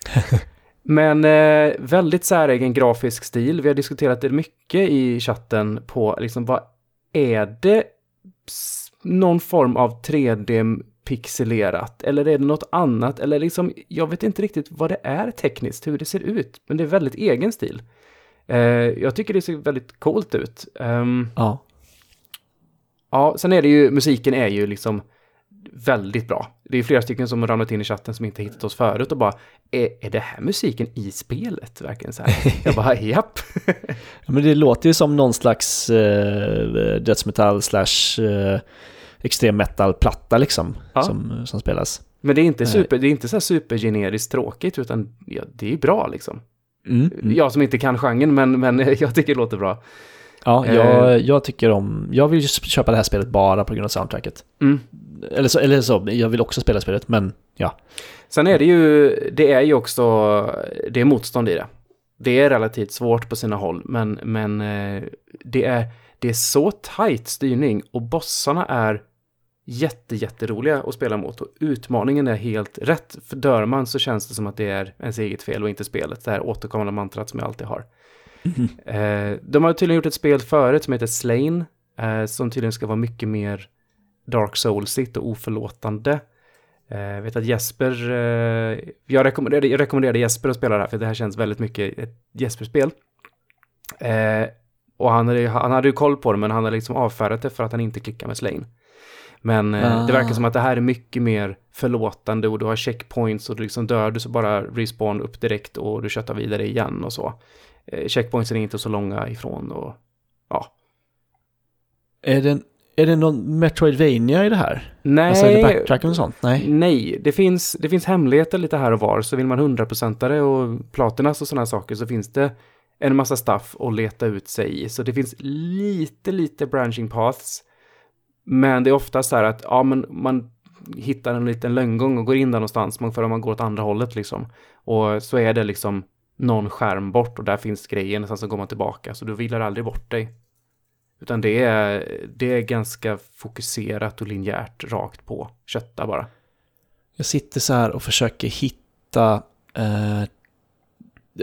<laughs> Men eh, väldigt säregen grafisk stil. Vi har diskuterat det mycket i chatten på liksom vad är det någon form av 3D pixelerat eller är det något annat eller liksom jag vet inte riktigt vad det är tekniskt, hur det ser ut, men det är väldigt egen stil. Eh, jag tycker det ser väldigt coolt ut. Ehm, Ja. Ja, sen är det ju, musiken är ju liksom väldigt bra. Det är flera stycken som har ramlat in i chatten som inte hittat oss förut och bara, är, är det här musiken i spelet? Verkligen så här. <laughs> Jag bara, japp. Ja, Men det låter ju som någon slags eh, dödsmetall slash eh, extrem metal-platta liksom. Ja. Som, som spelas. Men det är inte Nej. super, det är inte så här supergeneriskt tråkigt, utan ja, det är bra liksom. Mm. Mm. Jag som inte kan genren, men, men <laughs> jag tycker det låter bra. Ja, Eh. jag, jag tycker om... Jag vill köpa det här spelet bara på grund av soundtracket. Mm. Eller så, eller så, jag vill också spela spelet, men ja. Sen är det ju, det är ju också, det är motstånd i det. Det är relativt svårt på sina håll, men, men eh, det, är, det är så tight styrning och bossarna är jätte, jätteroliga att spela mot och utmaningen är helt rätt. För dör man så känns det som att det är ens eget fel och inte spelet. Det här återkommande mantrat som jag alltid har. Eh, de har tydligen gjort ett spel förut som heter Slain, eh, som tydligen ska vara mycket mer Dark Soulsigt och oförlåtande. Eh, Jag vet att Jesper, eh, jag, rekommenderade, jag rekommenderade Jesper att spela det här för det här känns väldigt mycket ett Jesper-spel. Eh, och han hade, han hade ju koll på det men han hade liksom avfärdat det för att han inte klickar med Slain. Men eh, det verkar Ah. som att det här är mycket mer förlåtande och du har checkpoints och du liksom dör du så bara respawn upp direkt och du köttar vidare igen och så. Eh, checkpointsen är inte så långa ifrån och ja. Är det, är det någon Metroidvania i det här? Nej, Alltså, är det och sånt? Nej. Nej, det finns, det finns hemligheter lite här och var. Så vill man hundraprocentare och platinas och sådana saker så finns det en massa stuff att leta ut sig i. Så det finns lite, lite branching paths. Men det är ofta så här att ja, men man hittar en liten lönngång och går in där någonstans. Man för man går åt andra hållet liksom. Och så är det liksom någon skärm bort och där finns grejen. Sen så går man tillbaka. Så du vilar aldrig bort dig. Utan det är, det är ganska fokuserat och linjärt rakt på. Kötta bara. Jag sitter så här och försöker hitta eh,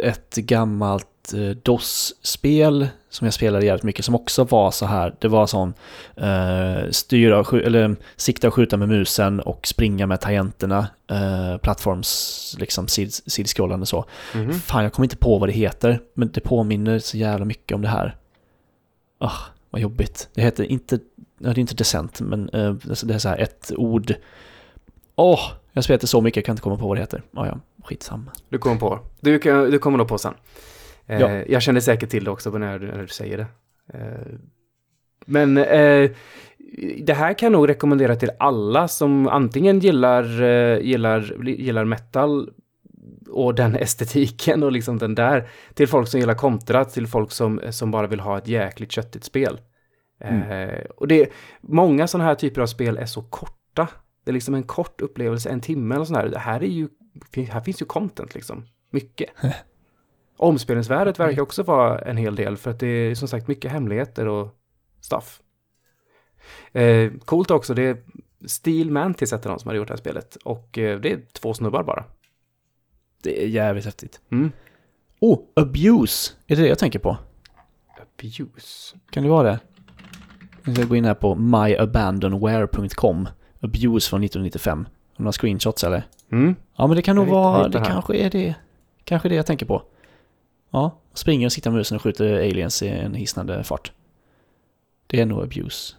ett gammalt eh, DOS-spel som jag spelade jävligt mycket som också var så här. Det var sån eh, styra eller sikta och skjuta med musen och springa med tangenterna. Eh, plattforms, liksom sid, sidskrollande så. Mhm. Fan, jag kommer inte på vad det heter, men det påminner så jävla mycket om det här. Ah, vad jobbigt. Det heter inte, ja, det är inte Descent, men eh, det är så här ett ord. Åh, jag har spelat det så mycket, jag kan inte komma på vad det heter. Ah, ja, skitsamma. Du kommer på. Du, du kommer nog på sen. Eh, Ja. Jag känner säkert till det också när, du- när du säger det. Eh, men det här kan jag nog rekommendera till alla som antingen gillar, gillar, gillar metal och den estetiken och liksom den där. Till folk som gillar kontra, till folk som, som bara vill ha ett jäkligt köttigt spel. Eh, och det, många sådana här typer av spel är så korta. Det är liksom en kort upplevelse, en timme eller sån här. Det här är ju, här finns ju content liksom. Mycket. <laughs> Omspelningsvärdet verkar också vara en hel del för att det är som sagt mycket hemligheter och stuff. Eh, coolt också, det är Steel Mantis heter de som har gjort det här spelet och eh, det är två snubbar bara. Det är jävligt häftigt. Mm. Oh, Abuse! Är det det jag tänker på? Abuse. Kan det vara det? Jag ska gå in här på myabandonware.com. Abuse från 1995. Har du några screenshots eller? Mm. Ja, men det kan nog Jag vara... Det här. kanske är det. Kanske det jag tänker på. Ja, springer och sitter med musen och skjuter aliens i en hisnande fart. Det är nog Abuse.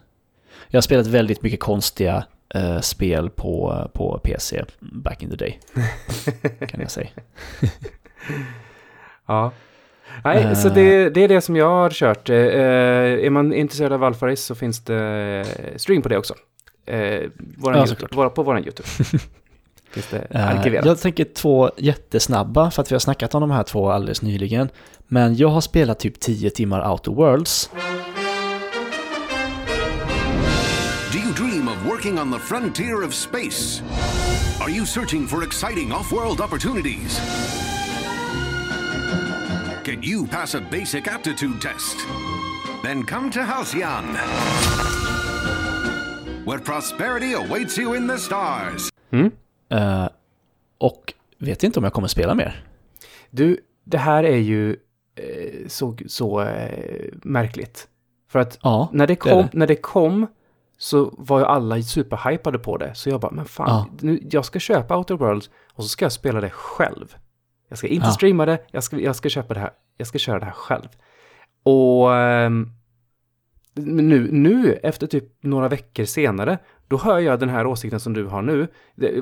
Jag har spelat väldigt mycket konstiga eh, spel på, på PC back in the day. <laughs> kan jag säga. <laughs> Ja. Nej, Eh. så det, det är det som jag har kört. Eh, är man intresserad av Race så finns det eh, stream på det också. Eh, våran Ja, YouTube, på våran YouTube. <laughs> finns det Eh, arkiverat. jag tänker två jättesnabba, för att vi har snackat om de här två alldeles nyligen. Men jag har spelat typ 10 timmar Outer Worlds. Working on the frontier of space? Are you searching for exciting off world opportunities? Can you pass a basic aptitude test? Then come to Halcyon, where prosperity awaits you in the stars. Eh, och vet inte om jag kommer spela mer. Du, det här är ju eh, så, så eh, märkligt. För att Ja, när, det kom, det. när det kom så var ju alla superhypade på det. Så jag bara, men fan, Ja. nu, jag ska köpa Outer Worlds och så ska jag spela det själv. Jag ska inte Ja. streama det, jag ska, jag ska köpa det här, jag ska köra det här själv. Och ehm, nu, nu, efter typ några veckor senare, då hör jag den här åsikten som du har nu.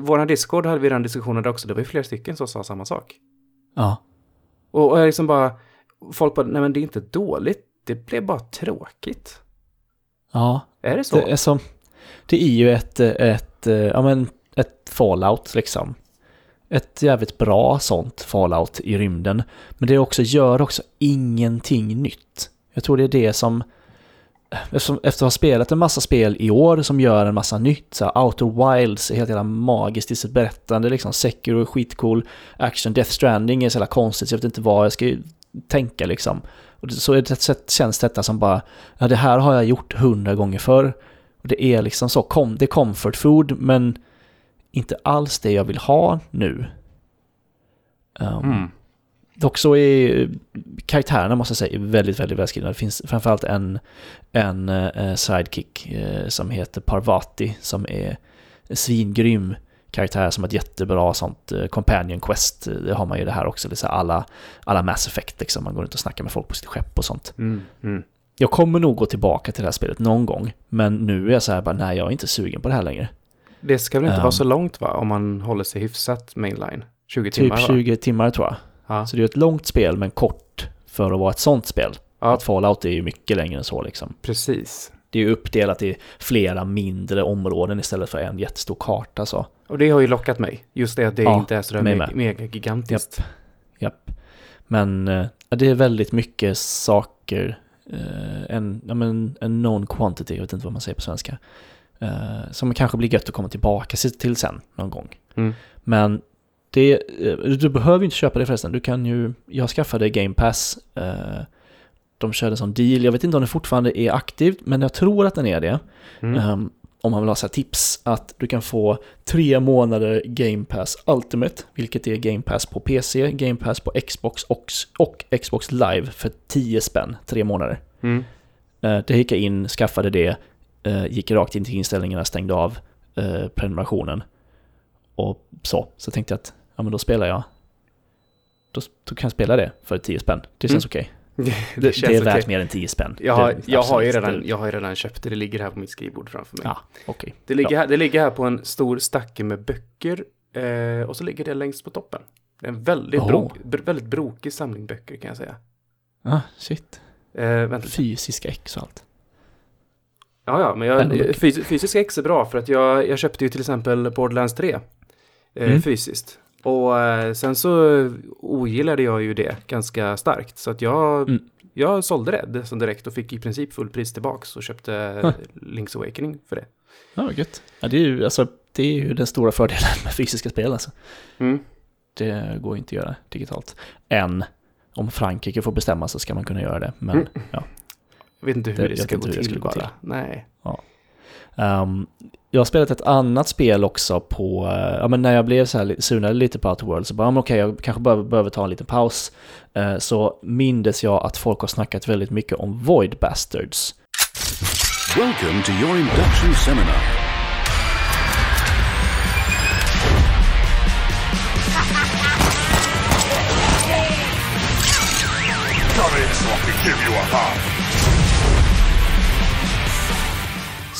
Våran Discord hade vi den diskussionen där också, det var ju flera stycken som sa samma sak. Ja, Och, och jag liksom bara, folk bara, nej men det är inte dåligt, det blev bara tråkigt. ja. Är det så? Det är, som, det är ju ett, ett, eh, ja, men ett fallout liksom. Ett jävligt bra sånt fallout i rymden. Men det också gör också ingenting nytt. Jag tror det är det som... Eftersom, efter att ha spelat en massa spel i år som gör en massa nytt, så här, Outer Wilds är helt jävla magiskt i sitt berättande, liksom Sekiro är skitcool, Action Death Stranding är så jävla konstigt så jag vet inte vad jag ska tänka liksom. Och så ett sätt känns detta som bara, ja det här har jag gjort hundra gånger förr. Och det är liksom så, kom, det är comfort food men inte alls det jag vill ha nu. Um, Mm. Dock så är karaktärerna måste jag säga väldigt, väldigt välskrivna. Det finns framförallt en, en eh, sidekick eh, som heter Parvati som är svingrym karaktär som ett jättebra sånt eh, companion quest. Det har man ju det här också, här alla, alla Mass Effect liksom. Man går runt och snackar med folk på sitt skepp och sånt. Mm, mm. Jag kommer nog gå tillbaka till det här spelet någon gång, men nu är jag så här bara, nej jag är inte sugen på det här längre. Det ska väl inte Um. vara så långt va, om man håller sig hyfsat mainline? 20 Typ timmar va? 20 timmar tror jag. Ja. Så det är ett långt spel men kort för att vara ett sånt spel. Ja. Att Fallout är ju mycket längre än så liksom. Precis. Det är ju uppdelat i flera mindre områden istället för en jättestor karta så. Och det har ju lockat mig. Just det att det Ja, inte är sådär mega, med. mega gigantiskt. Japp. Men eh, det är väldigt mycket saker. Eh, en, ja, men, en known quantity, jag vet inte vad man säger på svenska. Eh, som kanske blir gött att komma tillbaka till sen någon gång. Mm. Men det, du behöver inte köpa det förresten. Du kan ju, jag skaffade Game Pass. eh, De körde som deal. Jag vet inte om det fortfarande är aktivt, men jag tror att den är det. Mm. Ehm, om man vill ha så tips att du kan få tre månader Game Pass Ultimate, vilket är Game Pass på PC, Game Pass på Xbox och, och Xbox Live för 10 spänn, tre månader. Mm. Uh, det gick jag in, skaffade det, eh, gick rakt in till inställningarna, stängde av eh, prenumerationen. Och så, så tänkte jag att ja, men då spelar jag. Då, då kan jag spela det för 10 spänn. Det känns Mm. okej. Det, Det, det är värt mer än 10 spänn. Jag har, Det- jag, har ju redan, jag har ju redan köpt det. Det ligger här på mitt skrivbord framför mig. Ja, okej. Det, ligger här, det ligger här på en stor stacke med böcker. Eh, och så ligger det längst på toppen. Det är en väldigt, brok, br- väldigt brokig samling böcker kan jag säga. Ah, shit. Eh. Fysiska ex och allt. Ja, ja, men jag, fys, fysisk ex är bra för att jag, jag köpte ju till exempel Borderlands 3 eh, Mm. fysiskt. Och eh, sen så ogillade jag ju det ganska starkt. Så att jag, Mm. jag sålde det som direkt och fick i princip full pris tillbaks och köpte Huh. Link's Awakening för det. Ja, gött. Ja, det är ju, alltså, det är ju den stora fördelen med fysiska spel alltså. Mm. Det går inte att göra digitalt. Än om Frankrike får bestämma så ska man kunna göra det. Men Mm. ja. Jag vet inte hur Det- det, ska gå till bara. till. Nej. Um, jag har spelat ett annat spel också på, eh, ja men när jag blev så här surnade lite på Outer World så bara, ja, men okej jag kanske behöver, behöver ta en liten paus. Eh, så mindes jag att folk har snackat väldigt mycket om Void Bastards. Welcome to your induction seminar.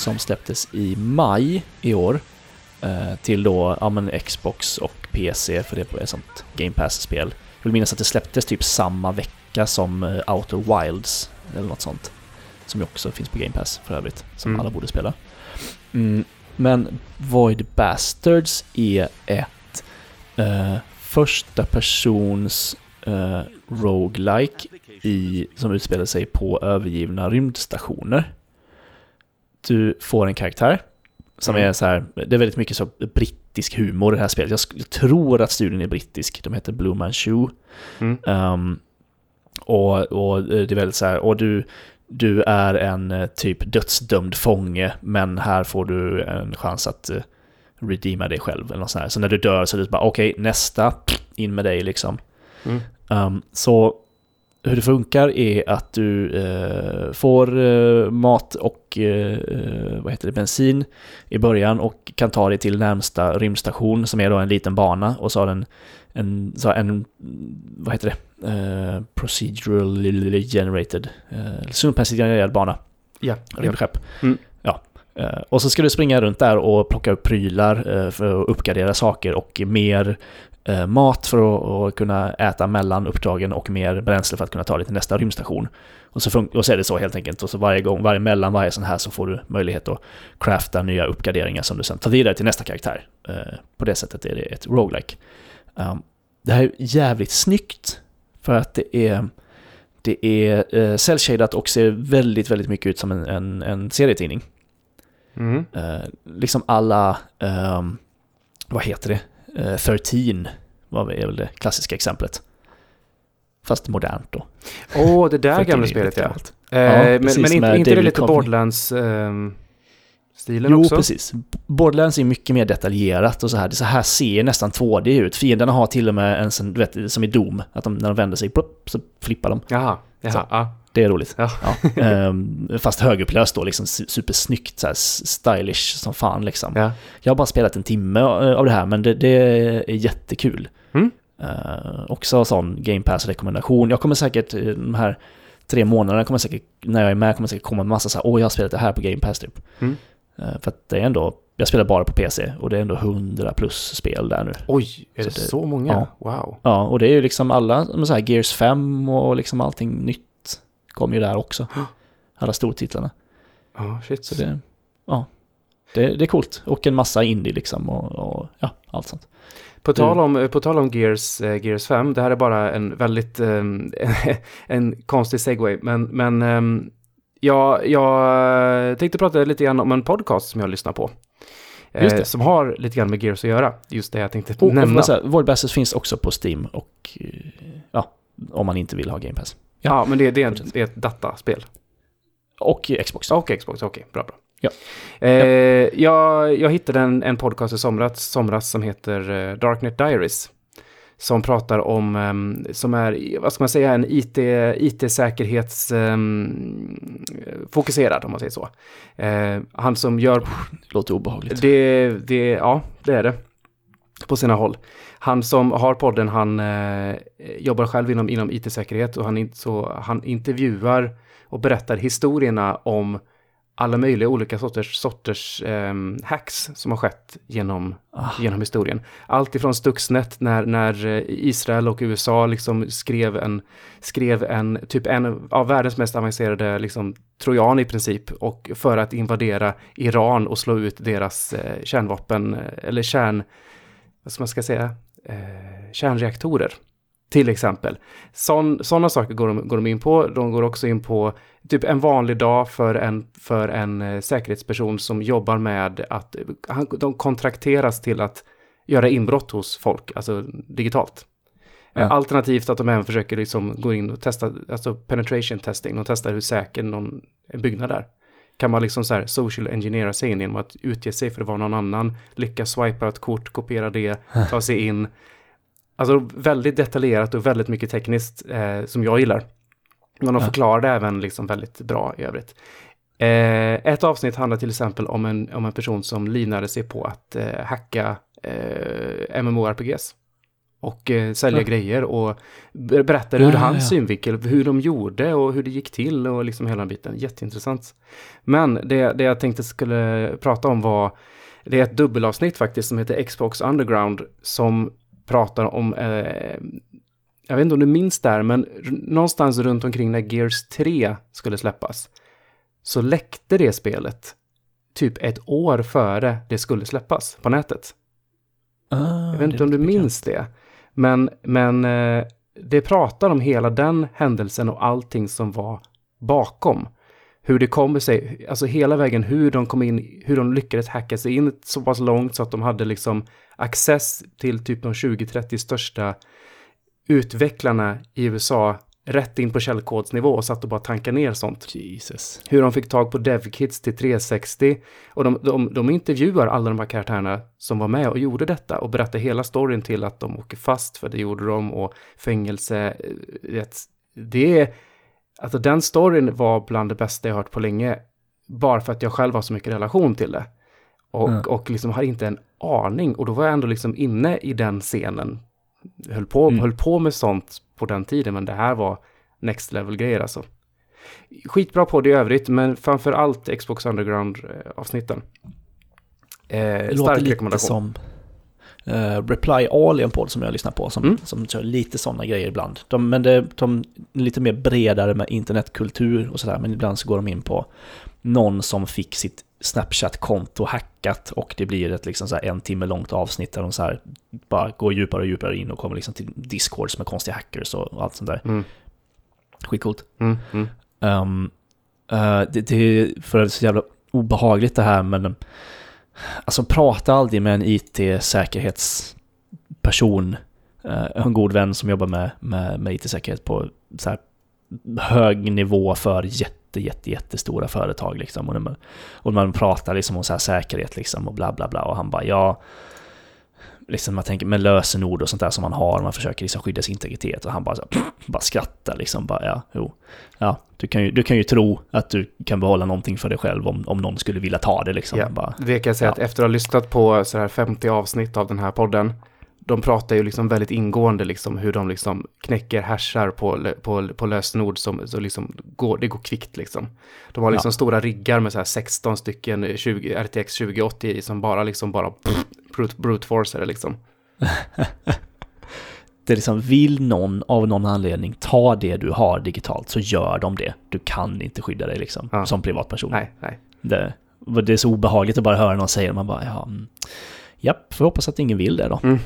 Som släpptes i maj i år eh, till då ja, men Xbox och PC för det är sånt Game Pass-spel. Jag vill minnas att det släpptes typ samma vecka som eh, Outer Wilds eller något sånt. Som ju också finns på Game Pass för övrigt, som Mm. alla borde spela. Mm, men Void Bastards är ett eh, första persons eh, roguelike i, som utspelar sig på övergivna rymdstationer. Du får en karaktär som Mm. är så här, det är väldigt mycket så brittisk humor i det här spelet. Jag, jag tror att studion är brittisk, de heter Blue Man Shoe. Mm. Ehm, och, och det är väldigt så här, och du, du är en eh, typ dödsdömd fånge, men här får du en chans att uh, redeema dig själv eller något sånt här. Så när du dör så är det bara okej, nästa, in med dig liksom. Mm. Ehm, så hur det funkar är att du eh, får eh, mat och eh, eh, vad heter det, bensin i början och kan ta dig till närmsta rymdstation som är då en liten bana och så har den en, så en vad heter det, eh, procedurally generated, eh, slumpmässigt genererad bana, Ja. rymdskepp. Mm. Ja. Eh, och så ska du springa runt där och plocka upp prylar eh, för att uppgradera saker och mer mat för att, kunna äta mellan uppdragen och mer bränsle för att kunna ta dig till nästa rymdstation. Och så, och så är det så helt enkelt. Och så varje gång, varje mellan varje sån här så får du möjlighet att crafta nya uppgraderingar som du sen tar vidare till nästa karaktär. Eh, på det sättet är det ett roguelike. Um, det här är jävligt snyggt för att det är det är eh, cell-shadat och ser väldigt, väldigt mycket ut som en, en, en serietidning. Mm. Eh, liksom alla, ehm, vad heter det, eh, 13 var väl- är väl det klassiska exemplet. Fast modernt då. Åh, det där 13 gamla spelet ja. Eh, Ja, men precis, men inte, inte det lite. Borderlands-stilen Jo, också? precis. Borderlands är mycket mer detaljerat och så här. Det så här ser nästan 2D ut. Fienderna har till och med en sån, du vet, som i Doom, att de, när de vänder sig, plopp, så flippar de. Jaha, jaha. Det är roligt. Ja. Ja. <laughs> Ehm, fast högupplöst då, liksom su- supersnyggt, så här, stylish som fan liksom. Ja. Jag har bara spelat en timme av det här, men det, det är jättekul. Mm. Uh, också sån Game Pass-rekommendation. Jag kommer säkert, eh, de här tre månaderna, kommer säkert, när jag är med, kommer säkert komma en massa så här, åh jag har spelat det här på Game Pass typ. Mm. Eh, för att det är ändå, jag spelar bara på PC och det är ändå 100 plus spel där nu. Oj, är Så det så många? ja. Wow. Ja, och det är ju liksom alla, så här Gears 5 och liksom allting nytt kommer ju där också. Alla stortitlarna. Ja, shit. Så det, ja, det, det är coolt. Och en massa indie liksom och, och ja, allt sånt. På tal om, på tal om Gears, eh, Gears 5, det här är bara en väldigt, ehm, <laughs> en konstig segway, men, men ehm, jag, jag tänkte prata lite grann om en podcast som jag lyssnar på. Eh, Just det. Som har lite grann med Gears att göra, just det jag tänkte Och, nämna. Void Bastards finns också på Steam och eh, ja, om man inte vill ha Game Pass. Ja, men det, det, är, en, det är ett dataspel. Och Xbox. Och Xbox, okej, bra, bra. Ja. Eh, jag, jag hittade en, en podcast i somras, somras som heter eh, Darknet Diaries. Som pratar om, ehm, som är, vad ska man säga, en IT, IT-säkerhets ehm, fokuserad om man säger så. Eh, han som gör Det låter obehagligt. det, det, ja, det är det. På sina håll. Han som har podden, han eh, jobbar själv inom, inom IT-säkerhet och han, in, så, han intervjuar och berättar historierna om alla möjliga olika sorters, sorters ehm, hacks som har skett genom, Ah. genom historien. Allt ifrån Stuxnet när, när eh, Israel och USA liksom skrev en, skrev en, typ en av världens mest avancerade liksom, trojan i princip och för att invadera Iran och slå ut deras eh, kärnvapen eh, eller kärn, vad ska man ska säga, eh, kärnreaktorer. Till exempel. Sådana saker går de, går de in på. De går också in på typ en vanlig dag för en, för en eh, säkerhetsperson som jobbar med att han, de kontrakteras till att göra inbrott hos folk, alltså digitalt. Ja. Eh, Alternativt att de även försöker liksom gå in och testa, alltså penetration testing, de testar hur säker någon byggnad är. Kan man liksom så här social engineera sig in genom att utge sig för att vara någon annan, lyckas swipa ett kort, kopiera det, ta sig in. Alltså väldigt detaljerat och väldigt mycket tekniskt eh, som jag gillar. Men de förklarar det även liksom väldigt bra i övrigt. Eh, ett avsnitt handlar till exempel om en, om en person som livnade sig på att eh, hacka eh, MMORPGs. Och eh, sälja Ja. grejer och ber- berättar ur Ja, hans ja. synvinkel hur de gjorde och hur det gick till och liksom hela den biten. Jätteintressant. Men det, det jag tänkte skulle prata om var, det är ett dubbelavsnitt faktiskt som heter Xbox Underground som pratar om, eh, jag vet inte om du minns där, men någonstans runt omkring när Gears 3 skulle släppas så läckte det spelet typ ett år före det skulle släppas på nätet. Ah, Jag vet inte om du minns det. Men, men eh, det pratar om hela den händelsen och allting som var bakom. Hur det kommer sig, alltså hela vägen hur de kom in, hur de lyckades hacka sig in så pass långt så att de hade liksom access till typ de 20-30 största utvecklarna i USA rätt in på källkodsnivå och satt och bara tankade ner sånt Jesus. hur de fick tag på DevKits till 360. Och de, de, de intervjuar alla de här karaktärerna som var med och gjorde detta och berättar hela storyn till att de åker fast för det gjorde de och fängelse. eh, Det är, alltså den storyn var bland det bästa jag hört på länge. Bara för att jag själv har så mycket relation till det. Och, Mm. och liksom har inte en aning. Och då var jag ändå liksom inne i den scenen. Höll på, Mm. höll på med sånt på den tiden, men det här var next level grejer alltså. Skitbra podd i övrigt, men framför allt Xbox Underground-avsnitten. Eh, Det låter lite som eh, Reply All är en podd som jag lyssnar på som, Mm. som kör lite sådana grejer ibland. De, men det, de är lite mer bredare med internetkultur och sådär, men ibland så går de in på någon som fick sitt Snapchat-konto hackat och det blir ett liksom så en timme långt avsnitt där de så bara går djupare och djupare in och kommer liksom till Discords med konstiga hackers och allt sånt där. Mm. Skitcoolt. Mm, mm. Um, eh, det, det är för det är så jävla obehagligt det här men alltså prata aldrig med en IT-säkerhetsperson. Uh, en god vän som jobbar med, med, med IT-säkerhet på så här hög nivå för jätte, jätte, jättestora företag liksom. Och, man, och man pratar liksom om så här säkerhet liksom och bla bla bla och han bara ja liksom man tänker med lösenord och sånt där som man har, man försöker liksom skydda sin integritet och han bara så <clears throat> bara skrattar liksom bara ja, jo. Ja, du kan, ju, du kan ju tro att du kan behålla någonting för dig själv om, om någon skulle vilja ta det liksom. Ja, Bara, det kan jag säga Ja. att efter att ha lyssnat på så här 50 avsnitt av den här podden, de pratar ju liksom väldigt ingående liksom hur de liksom knäcker hashar på, på, på lösenord som så liksom går, det går kvickt liksom. De har liksom Ja. stora riggar med så här 16 stycken 20, RTX 2080 i som bara liksom bara pff, brute, brute force det liksom. <laughs> det är liksom, vill någon av någon anledning ta det du har digitalt så gör de det. Du kan inte skydda dig liksom, Ja. som privatperson. Nej, nej. Det, det är så obehagligt att bara höra någon säga det, man bara ja, japp, får hoppas att ingen vill det då. Mm.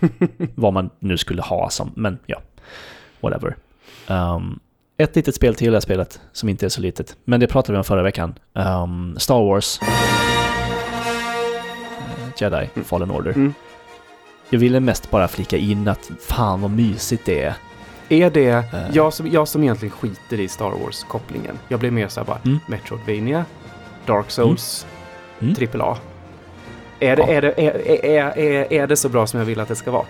<laughs> Vad man nu skulle ha som, men ja, whatever. Um, ett litet spel till det här spelet, som inte är så litet, men det pratade vi om förra veckan. Um, Star Wars. Eh, Jedi Fallen Order. Mm. Jag ville mest bara flika in att fan vad mysigt det är. Är det, Eh. jag, som, jag som egentligen skiter i Star Wars-kopplingen, jag blir mer så här bara, Mm. Metroidvania, Dark Souls, Mm. AAA. Är det, Ja. är, det, är, är, är, är det så bra som jag vill att det ska vara?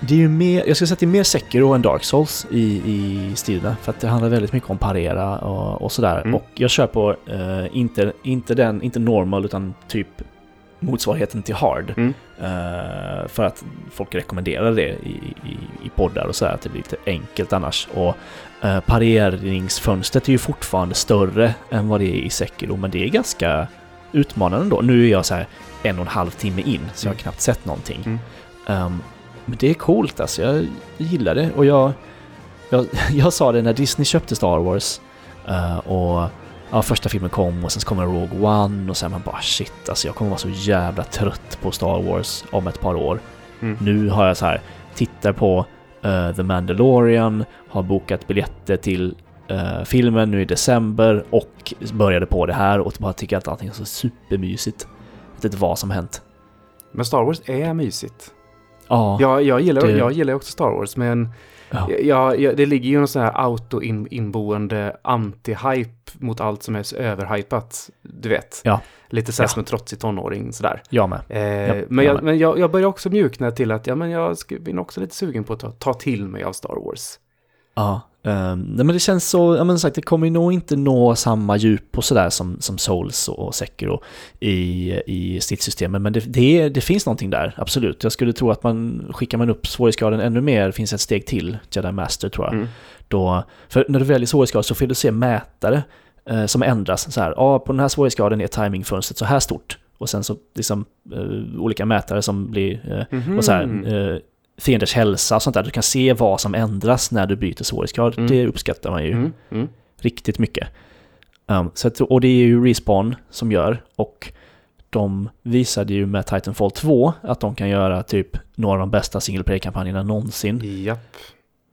Det är ju mer, jag skulle säga att det är mer Sekiro än Dark Souls i, i stilen. För att det handlar väldigt mycket om parera och, och sådär. Mm. Och jag kör på, eh, inte, inte den, inte normal utan typ motsvarigheten till hard. Mm. Eh, för att folk rekommenderar det i, i, i poddar och sådär, att det blir lite enkelt annars. Och eh, pareringsfönstret är ju fortfarande större än vad det är i Sekiro, men det är ganska utmanande ändå. Nu är jag så här en och en halv timme in, så jag har Mm. knappt sett någonting. Mm. Ehm, men det är coolt alltså, jag gillar det. Och jag, jag, <laughs> jag sa det när Disney köpte Star Wars eh, och ja, första filmen kom och sen så kommer Rogue One och sen man bara shit alltså jag kommer vara så jävla trött på Star Wars om ett par år. Mm. Nu har jag så här, tittar på eh, The Mandalorian, har bokat biljetter till eh, filmen nu i december och började på det här och bara tycker att allting är så supermysigt. Vet vad som hänt. Men Star Wars är mysigt. Ja, Jag, jag, gillar, det- jag gillar också Star Wars, men ja. jag, jag, det ligger ju någon sån här auto-inboende anti-hype mot allt som är så överhypat. Du vet. Ja. Lite så här Ja. som en trotsig tonåring sådär. jag med. Eh, ja, men jag jag, med. men jag, jag börjar också mjukna till att ja, men jag är blir också lite sugen på att ta, ta till mig av Star Wars. Ja, Um, nej, men det känns så, ja men sagt, det kommer nog inte nå samma djup och sådär som, som Souls och, Sekiro i, i stridssystemen, men det, det, det, finns någonting där, absolut. Jag skulle tro att man, skickar man upp svårighetsgraden ännu mer, finns ett steg till, Jedi Master tror jag. Mm. Då, för när du väljer svårighetsgrad så får du se mätare eh, som ändras. Så här, ja, på den här svårighetsgraden är timingfönstret så här stort. Och sen så liksom eh, olika mätare som blir, eh, mm -hmm. och så här, eh, fienders hälsa och sånt där. Du kan se vad som ändras när du byter svårighetsgrad. Mm. Det uppskattar man ju mm. Mm. riktigt mycket. Um, så att, och det är ju Respawn som gör. Och de visade ju med Titanfall 2 att de kan göra typ några av de bästa single play-kampanjerna någonsin. Japp.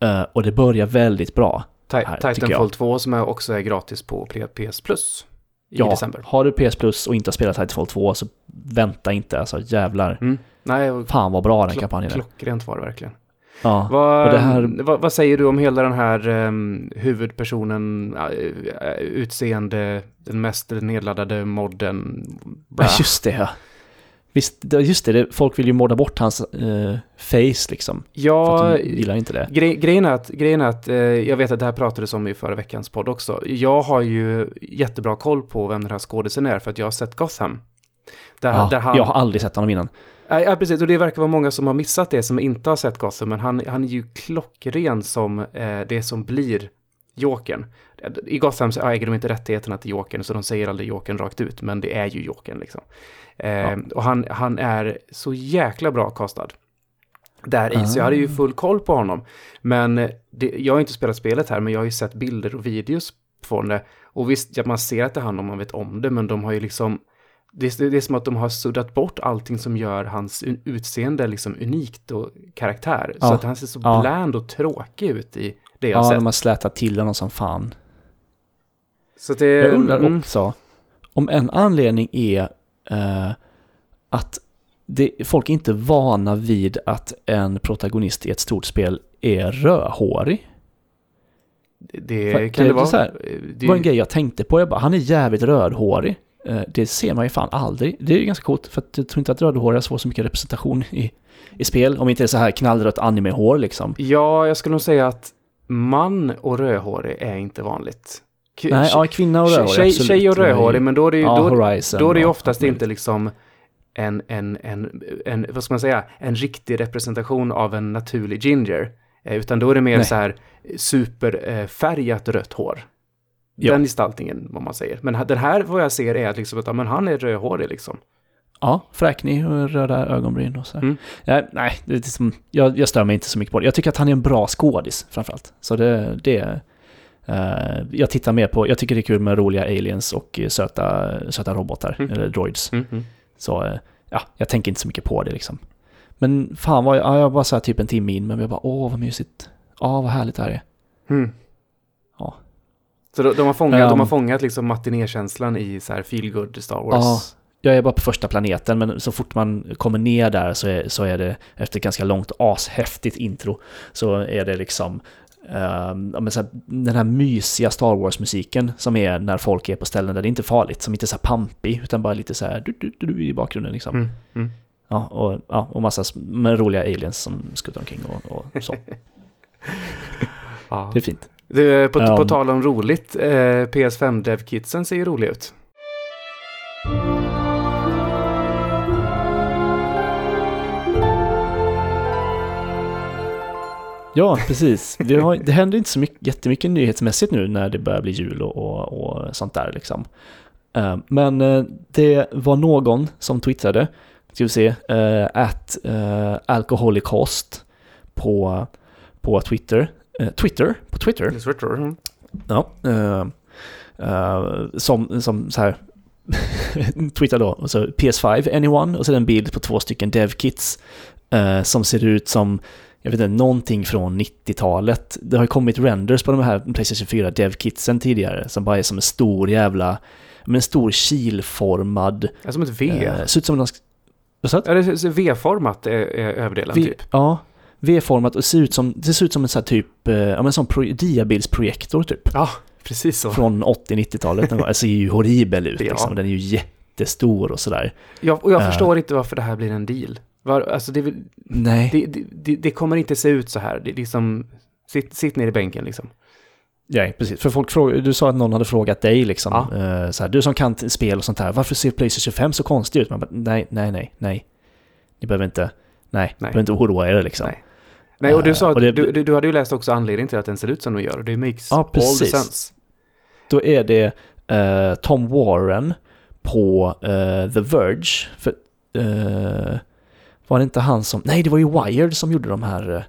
Uh, och det börjar väldigt bra. Här, Titanfall 2 som är också är gratis på PS Plus i ja, december. har du PS Plus och inte har spelat Titanfall 2 så vänta inte, alltså jävlar. Mm. Nej, Fan vad bra den kampanjen är. Klockrent var det verkligen. Ja, vad, här... vad, vad, säger du om hela den här um, huvudpersonen, uh, utseende, den mest nedladdade modden? Ja, just det. Ja. Visst, just det, folk vill ju modda bort hans uh, face liksom. Ja, för att de gillar inte det. Gre grejen är att, grejen är att uh, jag vet att det här pratades om i förra veckans podd också. Jag har ju jättebra koll på vem den här skådisen är för att jag har sett Gotham. Där, ja, där han... Jag har aldrig sett honom innan. Ja, precis. Och det verkar vara många som har missat det, som inte har sett Gotham. Men han, han är ju klockren som eh, det som blir Jokern. I Gotham så äger de inte rättigheterna till Jokern, så de säger aldrig Jokern rakt ut. Men det är ju Jokern liksom. Eh, ja. Och han, han är så jäkla bra kastad. Där i, så jag hade ju ah. full koll på honom. Men det, jag har inte spelat spelet här, men jag har ju sett bilder och videos från det. Och visst, ja, man ser att det är han om man vet om det, men de har ju liksom det, det är som att de har suddat bort allting som gör hans utseende liksom unikt och karaktär. Ja. Så att han ser så ja. bland och tråkig ut i det jag ja, sett. Ja, de har slätat till honom som fan. Så det, jag undrar mm. också om en anledning är uh, att det, folk är inte vana vid att en protagonist i ett stort spel är rödhårig. Det, det kan det, det vara. Här, det var en grej jag tänkte på. Jag bara, han är jävligt rödhårig. Eh, det ser man ju fan aldrig. Det är ju ganska coolt för jag tror inte att rödhåriga får så mycket representation i, i spel. Om inte det är så här knallrött animehår liksom. Ja, jag skulle nog säga att man och rödhårig är inte vanligt. K Nej, ja, kvinna och rödhårig, tjej, absolut. Tjej och rödhårig, men då är det ju, ja, då, Horizon, då är det ju oftast ja, inte liksom en, en, en, en, vad ska man säga, en riktig representation av en naturlig ginger. Eh, utan då är det mer Nej. så här superfärgat rött hår. Ja. Den gestaltningen, vad man säger. Men den här, vad jag ser, är att, liksom, att men han är rödhårig liksom. Ja, fräknig och röda ögonbryn och så. Mm. Ja, nej, det är liksom, jag, jag stör mig inte så mycket på det. Jag tycker att han är en bra skådis framförallt. Så det, det uh, jag tittar mer på, jag tycker det är kul med roliga aliens och söta, söta robotar, mm. eller droids. Mm, mm. Så uh, ja, jag tänker inte så mycket på det liksom. Men fan, vad, ja, jag var så här typ en timme in, men jag bara åh vad mysigt. Ja, vad härligt det här är. Så de, de har fångat, um, de har fångat liksom matinékänslan i så här feelgood Star Wars. Ja, jag är bara på första planeten, men så fort man kommer ner där så är, så är det efter ett ganska långt ashäftigt intro så är det liksom um, så här, den här mysiga Star Wars-musiken som är när folk är på ställen där det inte är farligt, som inte är så här pampig, utan bara lite så här du, du, du, i bakgrunden liksom. Mm, mm. Ja, och, ja, och massa roliga aliens som skuttar omkring och, och så. ja. <laughs> Det är fint. Du, på, um, på tal om roligt, eh, PS5 Dev-kitsen ser ju rolig ut. Ja, precis. Det, har, det händer inte så mycket, jättemycket nyhetsmässigt nu när det börjar bli jul och, och, och sånt där liksom. Uh, men uh, det var någon som twittrade, ska vi se, uh, at uh, alcoholicost på, på Twitter eh, Twitter, på Twitter. Twitter. Mm. Ja. Eh, eh, som, som så här <laughs> Twitter då, och så PS5, anyone, och så en bild på två stycken DevKits eh, som ser ut som, jag vet inte, någonting från 90-talet. Det har ju kommit renders på de här Playstation 4 DevKitsen tidigare som bara är som en stor jävla, men en stor kilformad... Ja, som ett V. Eh, ser ut som en... Vad sa Ja, det är V-format är, är överdelen v, typ. Ja, V-format och ser ut som, det ser ut som en sån här typ, eh, ja men sån pro, diabildsprojektor typ. Ja, precis så. Från 80-90-talet. Den ser ju horribel ut <laughs> ja. liksom. Den är ju jättestor och sådär. Ja, och jag uh, förstår inte varför det här blir en deal. Var, alltså det, nej. Det, det, det, kommer inte se ut så här. Det, liksom, sitt, sitt ner i bänken liksom. Ja, precis. För folk frågar, du sa att någon hade frågat dig liksom, Ja. eh, så här, du som kan spel och sånt här, varför ser Playstation 5 så konstigt ut? Man bara, nej, nej, nej, nej. Ni behöver inte, nej, ni behöver inte oroa er liksom. Nej. Nej, och du sa Eh, att och det- du, du, du hade ju läst också anledningen till att den ser ut som den gör det makes Ja, all precis. sense. Då är det eh, Tom Warren på eh, The Verge. För, eh, var det inte han som... Nej, det var ju Wired som gjorde de här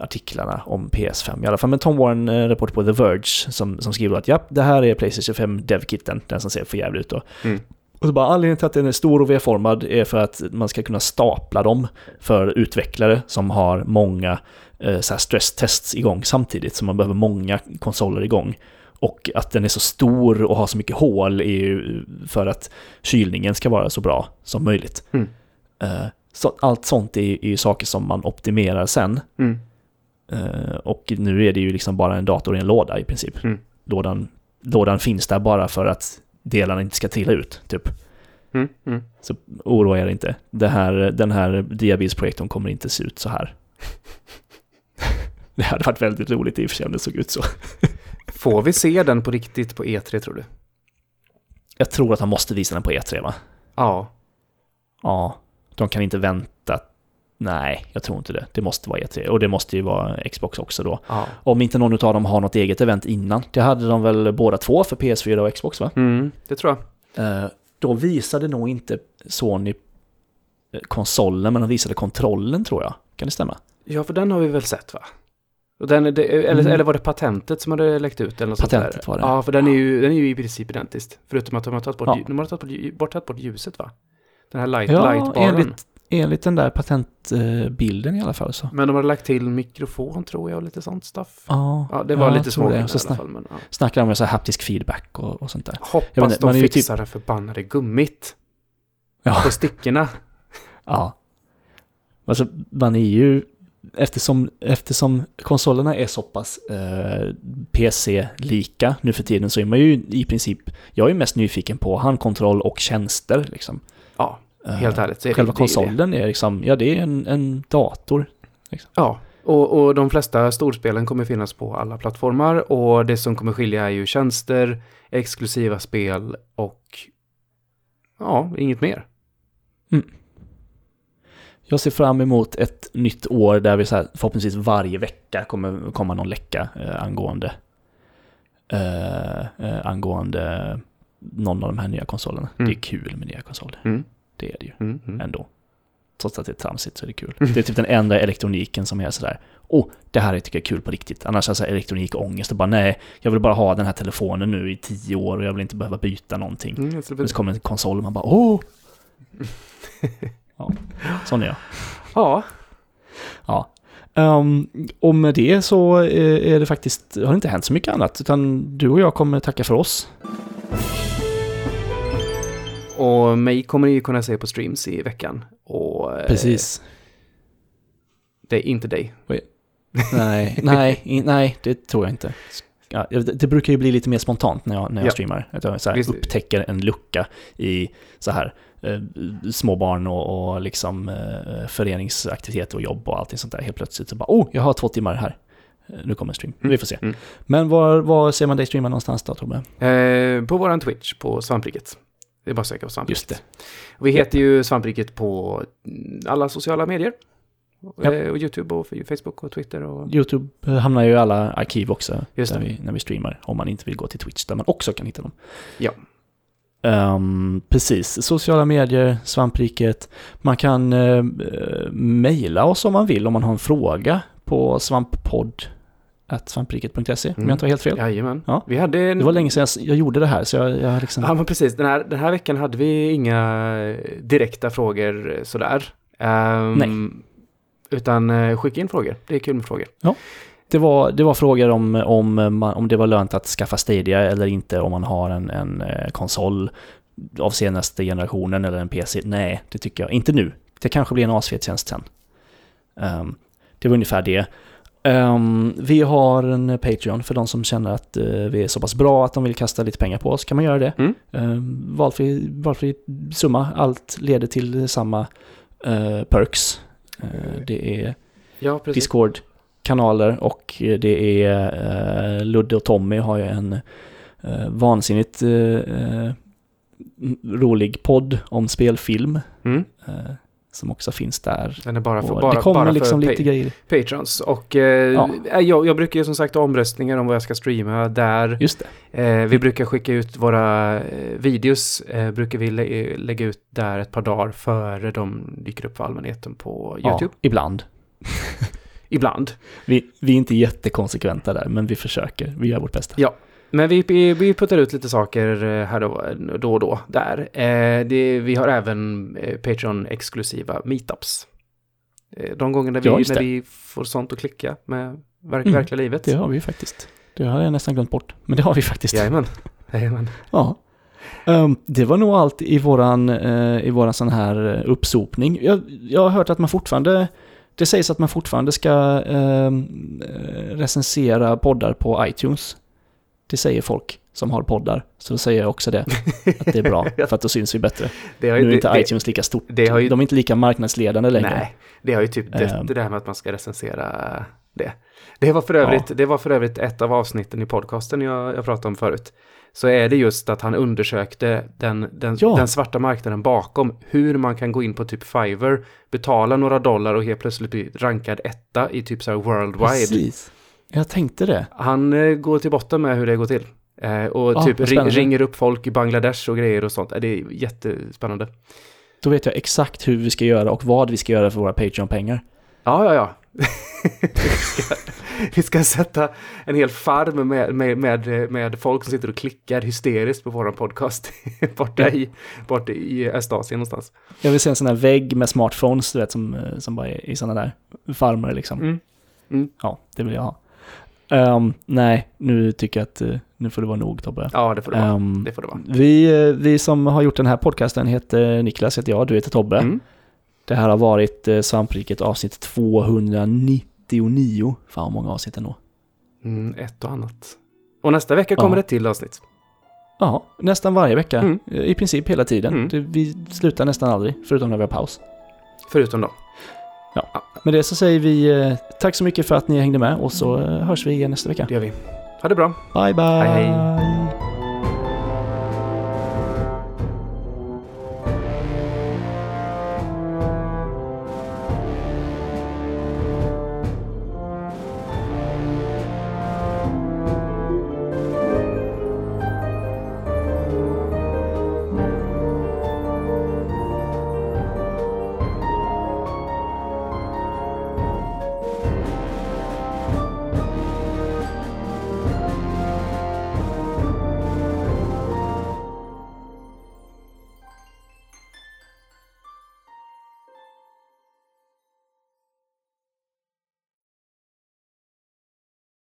artiklarna om PS5 i alla fall. Men Tom Warren, reporter på The Verge, som, som skriver att ja, det här är Playstation 5 Dev-kitten, den som ser för jävligt ut då. Mm. Och så bara anledningen till att den är stor och V-formad är för att man ska kunna stapla dem för utvecklare som har många eh, så här stress tests igång samtidigt, så man behöver många konsoler igång. Och att den är så stor och har så mycket hål är ju för att kylningen ska vara så bra som möjligt. Mm. Eh, så allt sånt är, är ju saker som man optimerar sen. Mm. Eh, och nu är det ju liksom bara en dator i en låda i princip. Mm. Lådan, lådan finns där bara för att delarna inte ska trilla ut, typ. Mm. Mm. Så oroa er inte. Det här, den här diabetesprojektorn kommer inte se ut så här. <laughs> Det hade varit väldigt roligt i och för sig om det såg ut så. <laughs> Får vi se den på riktigt på E3 tror du? Jag tror att han måste visa den på E3 va? Ja. Ja, de kan inte vänta. Nej, jag tror inte det. Det måste vara E3 och det måste ju vara Xbox också då. ja. Om inte någon av dem har något eget event innan. Det hade de väl båda två för PS4 och Xbox va? Mm, det tror jag. Eh, då visade nog inte Sony eh, konsolen, men de visade kontrollen tror jag. Kan det stämma? Ja, för den har vi väl sett va? Den, det, eller, Mm. eller var det patentet som hade läckt ut? Eller något sånt Patentet där? var det. Ja, för den är, ju, den är ju i princip identiskt. Förutom att de har tagit bort, Ja. de har tagit bort, bort, tagit bort ljuset va? Den här light, Ja, lightbaren. enligt, enligt den där patentbilden i alla fall så. Men de har lagt till mikrofon tror jag och lite sånt stuff. Ja, Ja, det var ja, lite jag smågrejer i alla snack, fall. Men, ja. snackar de om så här haptisk feedback och, och sånt där. Jag Hoppas man de ju fixar det förbannade gummit Ja, på stickorna. <laughs> ja. Alltså, man är ju... Eftersom, eftersom konsolerna är så pass eh, PC-lika nu för tiden så är man ju i princip... Jag är mest nyfiken på handkontroll och tjänster liksom. Eh, helt ärligt. är Själva det ju det. konsolen är liksom, ja det är en, en dator. Ja, och, och de flesta storspelen kommer finnas på alla plattformar och det som kommer skilja är ju tjänster, exklusiva spel och ja, inget mer. Jag ser fram emot ett nytt år där vi så här, förhoppningsvis varje vecka kommer komma någon läcka eh, angående, eh, eh, angående någon av de här nya konsolerna. Mm. Det är kul med nya konsoler. Mm. Det är det ju Mm, mm. ändå. Trots att det är tramsigt så är det kul. Det är typ den enda elektroniken som är sådär, oh, det här tycker jag är kul på riktigt. Annars är det elektronikångest och bara nej, jag vill bara ha den här telefonen nu i tio år och jag vill inte behöva byta någonting. Mm, släpper- Men så kommer en konsol och man bara, åh! ja, sån är jag. Ja, Ja. Um, och med det så är är det faktiskt, har det inte hänt så mycket annat, utan du och jag kommer tacka för oss. Och mig kommer ni ju kunna se på streams i veckan. Och eh, Precis. det är inte dig. nej, nej, nej, det tror jag inte. Ja, det, brukar ju bli lite mer spontant när jag, när jag Ja. streamar. Att jag så här, upptäcker en lucka i så här eh, små barn och, och liksom eh, föreningsaktiviteter och jobb och allting sånt där. Helt plötsligt så bara, oh, jag har två timmar här. Eh, Nu kommer en stream. Mm. Vi får se. Mm. Men var, var ser man dig streama någonstans då, Tobbe? Eh, på våran Twitch på Svampriket. Det är bara att söka på Svampriket. Just det. Vi heter ju Svampriket på alla sociala medier. Ja. Eh, och YouTube och Facebook och Twitter och... YouTube eh, hamnar ju i alla arkiv också Just det. vi, när vi streamar. Om man inte vill gå till Twitch där man också kan hitta dem. Ja. Ehm, precis, sociala medier, svampriket. Man kan uh, mejla oss om man vill om man har en fråga på svamppodd svampriket.se om Mm. jag inte har helt fel. Jajamän. Ja. Vi hade en... Det var länge sedan jag, jag gjorde det här så jag, jag liksom... Ja, men precis. Den här, den här veckan hade vi inga direkta frågor eh, sådär. Ehm, Nej. Utan eh, skicka in frågor. Det är kul med frågor. Det var, det var frågor om, om, man, om det var lönt att skaffa Stadia eller inte om man har en, en eh, konsol av senaste generationen eller en PC. Nej, det tycker jag inte nu. Det kanske blir en asfet tjänst sen. Ehm, det var ungefär det. Ehm, vi har en Patreon för de som känner att eh, vi är så pass bra att de vill kasta lite pengar på oss. Kan man göra det? Mm. Um, valfri, valfri summa. Allt leder till samma eh, perks. Eh, det är Ja, precis. Discord, kanaler och det är Ludde och Tommy har ju en vansinnigt rolig podd om spelfilm Mm. Eh, som också finns där. Den är bara för, Och bara, det kommer bara liksom för lite grejer. patrons. Och eh, Ja. jag, jag brukar ju som sagt ha omröstningar om vad jag ska streama där. Just det. Eh, vi brukar skicka ut våra eh, videos, eh, brukar vi lä- lägga ut där ett par dagar före de dyker upp för allmänheten på YouTube. Ja, ibland. Ibland. Vi, vi är inte jättekonsekventa där, men vi försöker. Vi gör vårt bästa. Ja. Men vi, vi, puttar ut lite saker eh, här då, då och då där. Eh, det, vi har även eh, Patreon-exklusiva meetups. De gångerna vi, Ja, när vi får sånt att klicka med verk, Mm, verkliga livet. Det har vi faktiskt. Det har jag nästan glömt bort. Men det har vi faktiskt. Jajamän. Jajamän. Ja. Ehm, det var nog allt i våran, eh, i våran sån här uppsopning. Jag, jag har hört att man fortfarande, det sägs att man fortfarande ska eh, recensera poddar på iTunes. Det säger folk som har poddar. Så då säger jag också det, att det är bra, <laughs> för att då syns vi bättre. Nu är det, inte det, iTunes lika stort. ju- De är inte lika marknadsledande längre. Nej, det har ju typ dött Ehm. det här med att man ska recensera det. Det var för övrigt, det var för övrigt ett av avsnitten i podcasten jag, jag pratade om förut. Så är det just att han undersökte den, den, Ja. den svarta marknaden bakom. Hur man kan gå in på typ Fiverr, betala några dollar och helt plötsligt bli rankad etta i typ så här worldwide. Precis. Jag tänkte det. Han eh, går till botten med hur det går till. Eh, och Ja, typ ring, ringer upp folk i Bangladesh och grejer och sånt. Eh, Det är jättespännande. Då vet jag exakt hur vi ska göra och vad vi ska göra för våra Patreon-pengar. Ja, ja, ja. vi, <laughs> ska, vi ska sätta en hel farm med, med, med, med folk som sitter och klickar hysteriskt på vår podcast <laughs> borta, i, borta i Östasien någonstans. Jag vill se en sån här vägg med smartphones, du vet, som, som bara är i såna där farmer liksom. Mm. Mm. Ja, det vill jag ha. Ehm, nej, nu tycker jag att eh, nu får det vara nog Tobbe. Ja, det får det vara. Ehm, Det får det vara. vi, eh, vi som har gjort den här podcasten heter Niklas, heter jag, du heter Tobbe. Mm. Det här har varit eh, Svampriket avsnitt 299. Fan vad många avsnitt ändå. Mm, ett och annat. Och nästa vecka kommer Ja. ett till avsnitt. Ja, nästan varje vecka. Mm. I princip hela tiden. Mm. Det, vi slutar nästan aldrig, förutom när vi har paus. Förutom då. Med det så säger vi eh, tack så mycket för att ni hängde med och så eh, hörs vi igen nästa vecka. Det gör vi. Ha det bra. Bye bye! Hej, hej.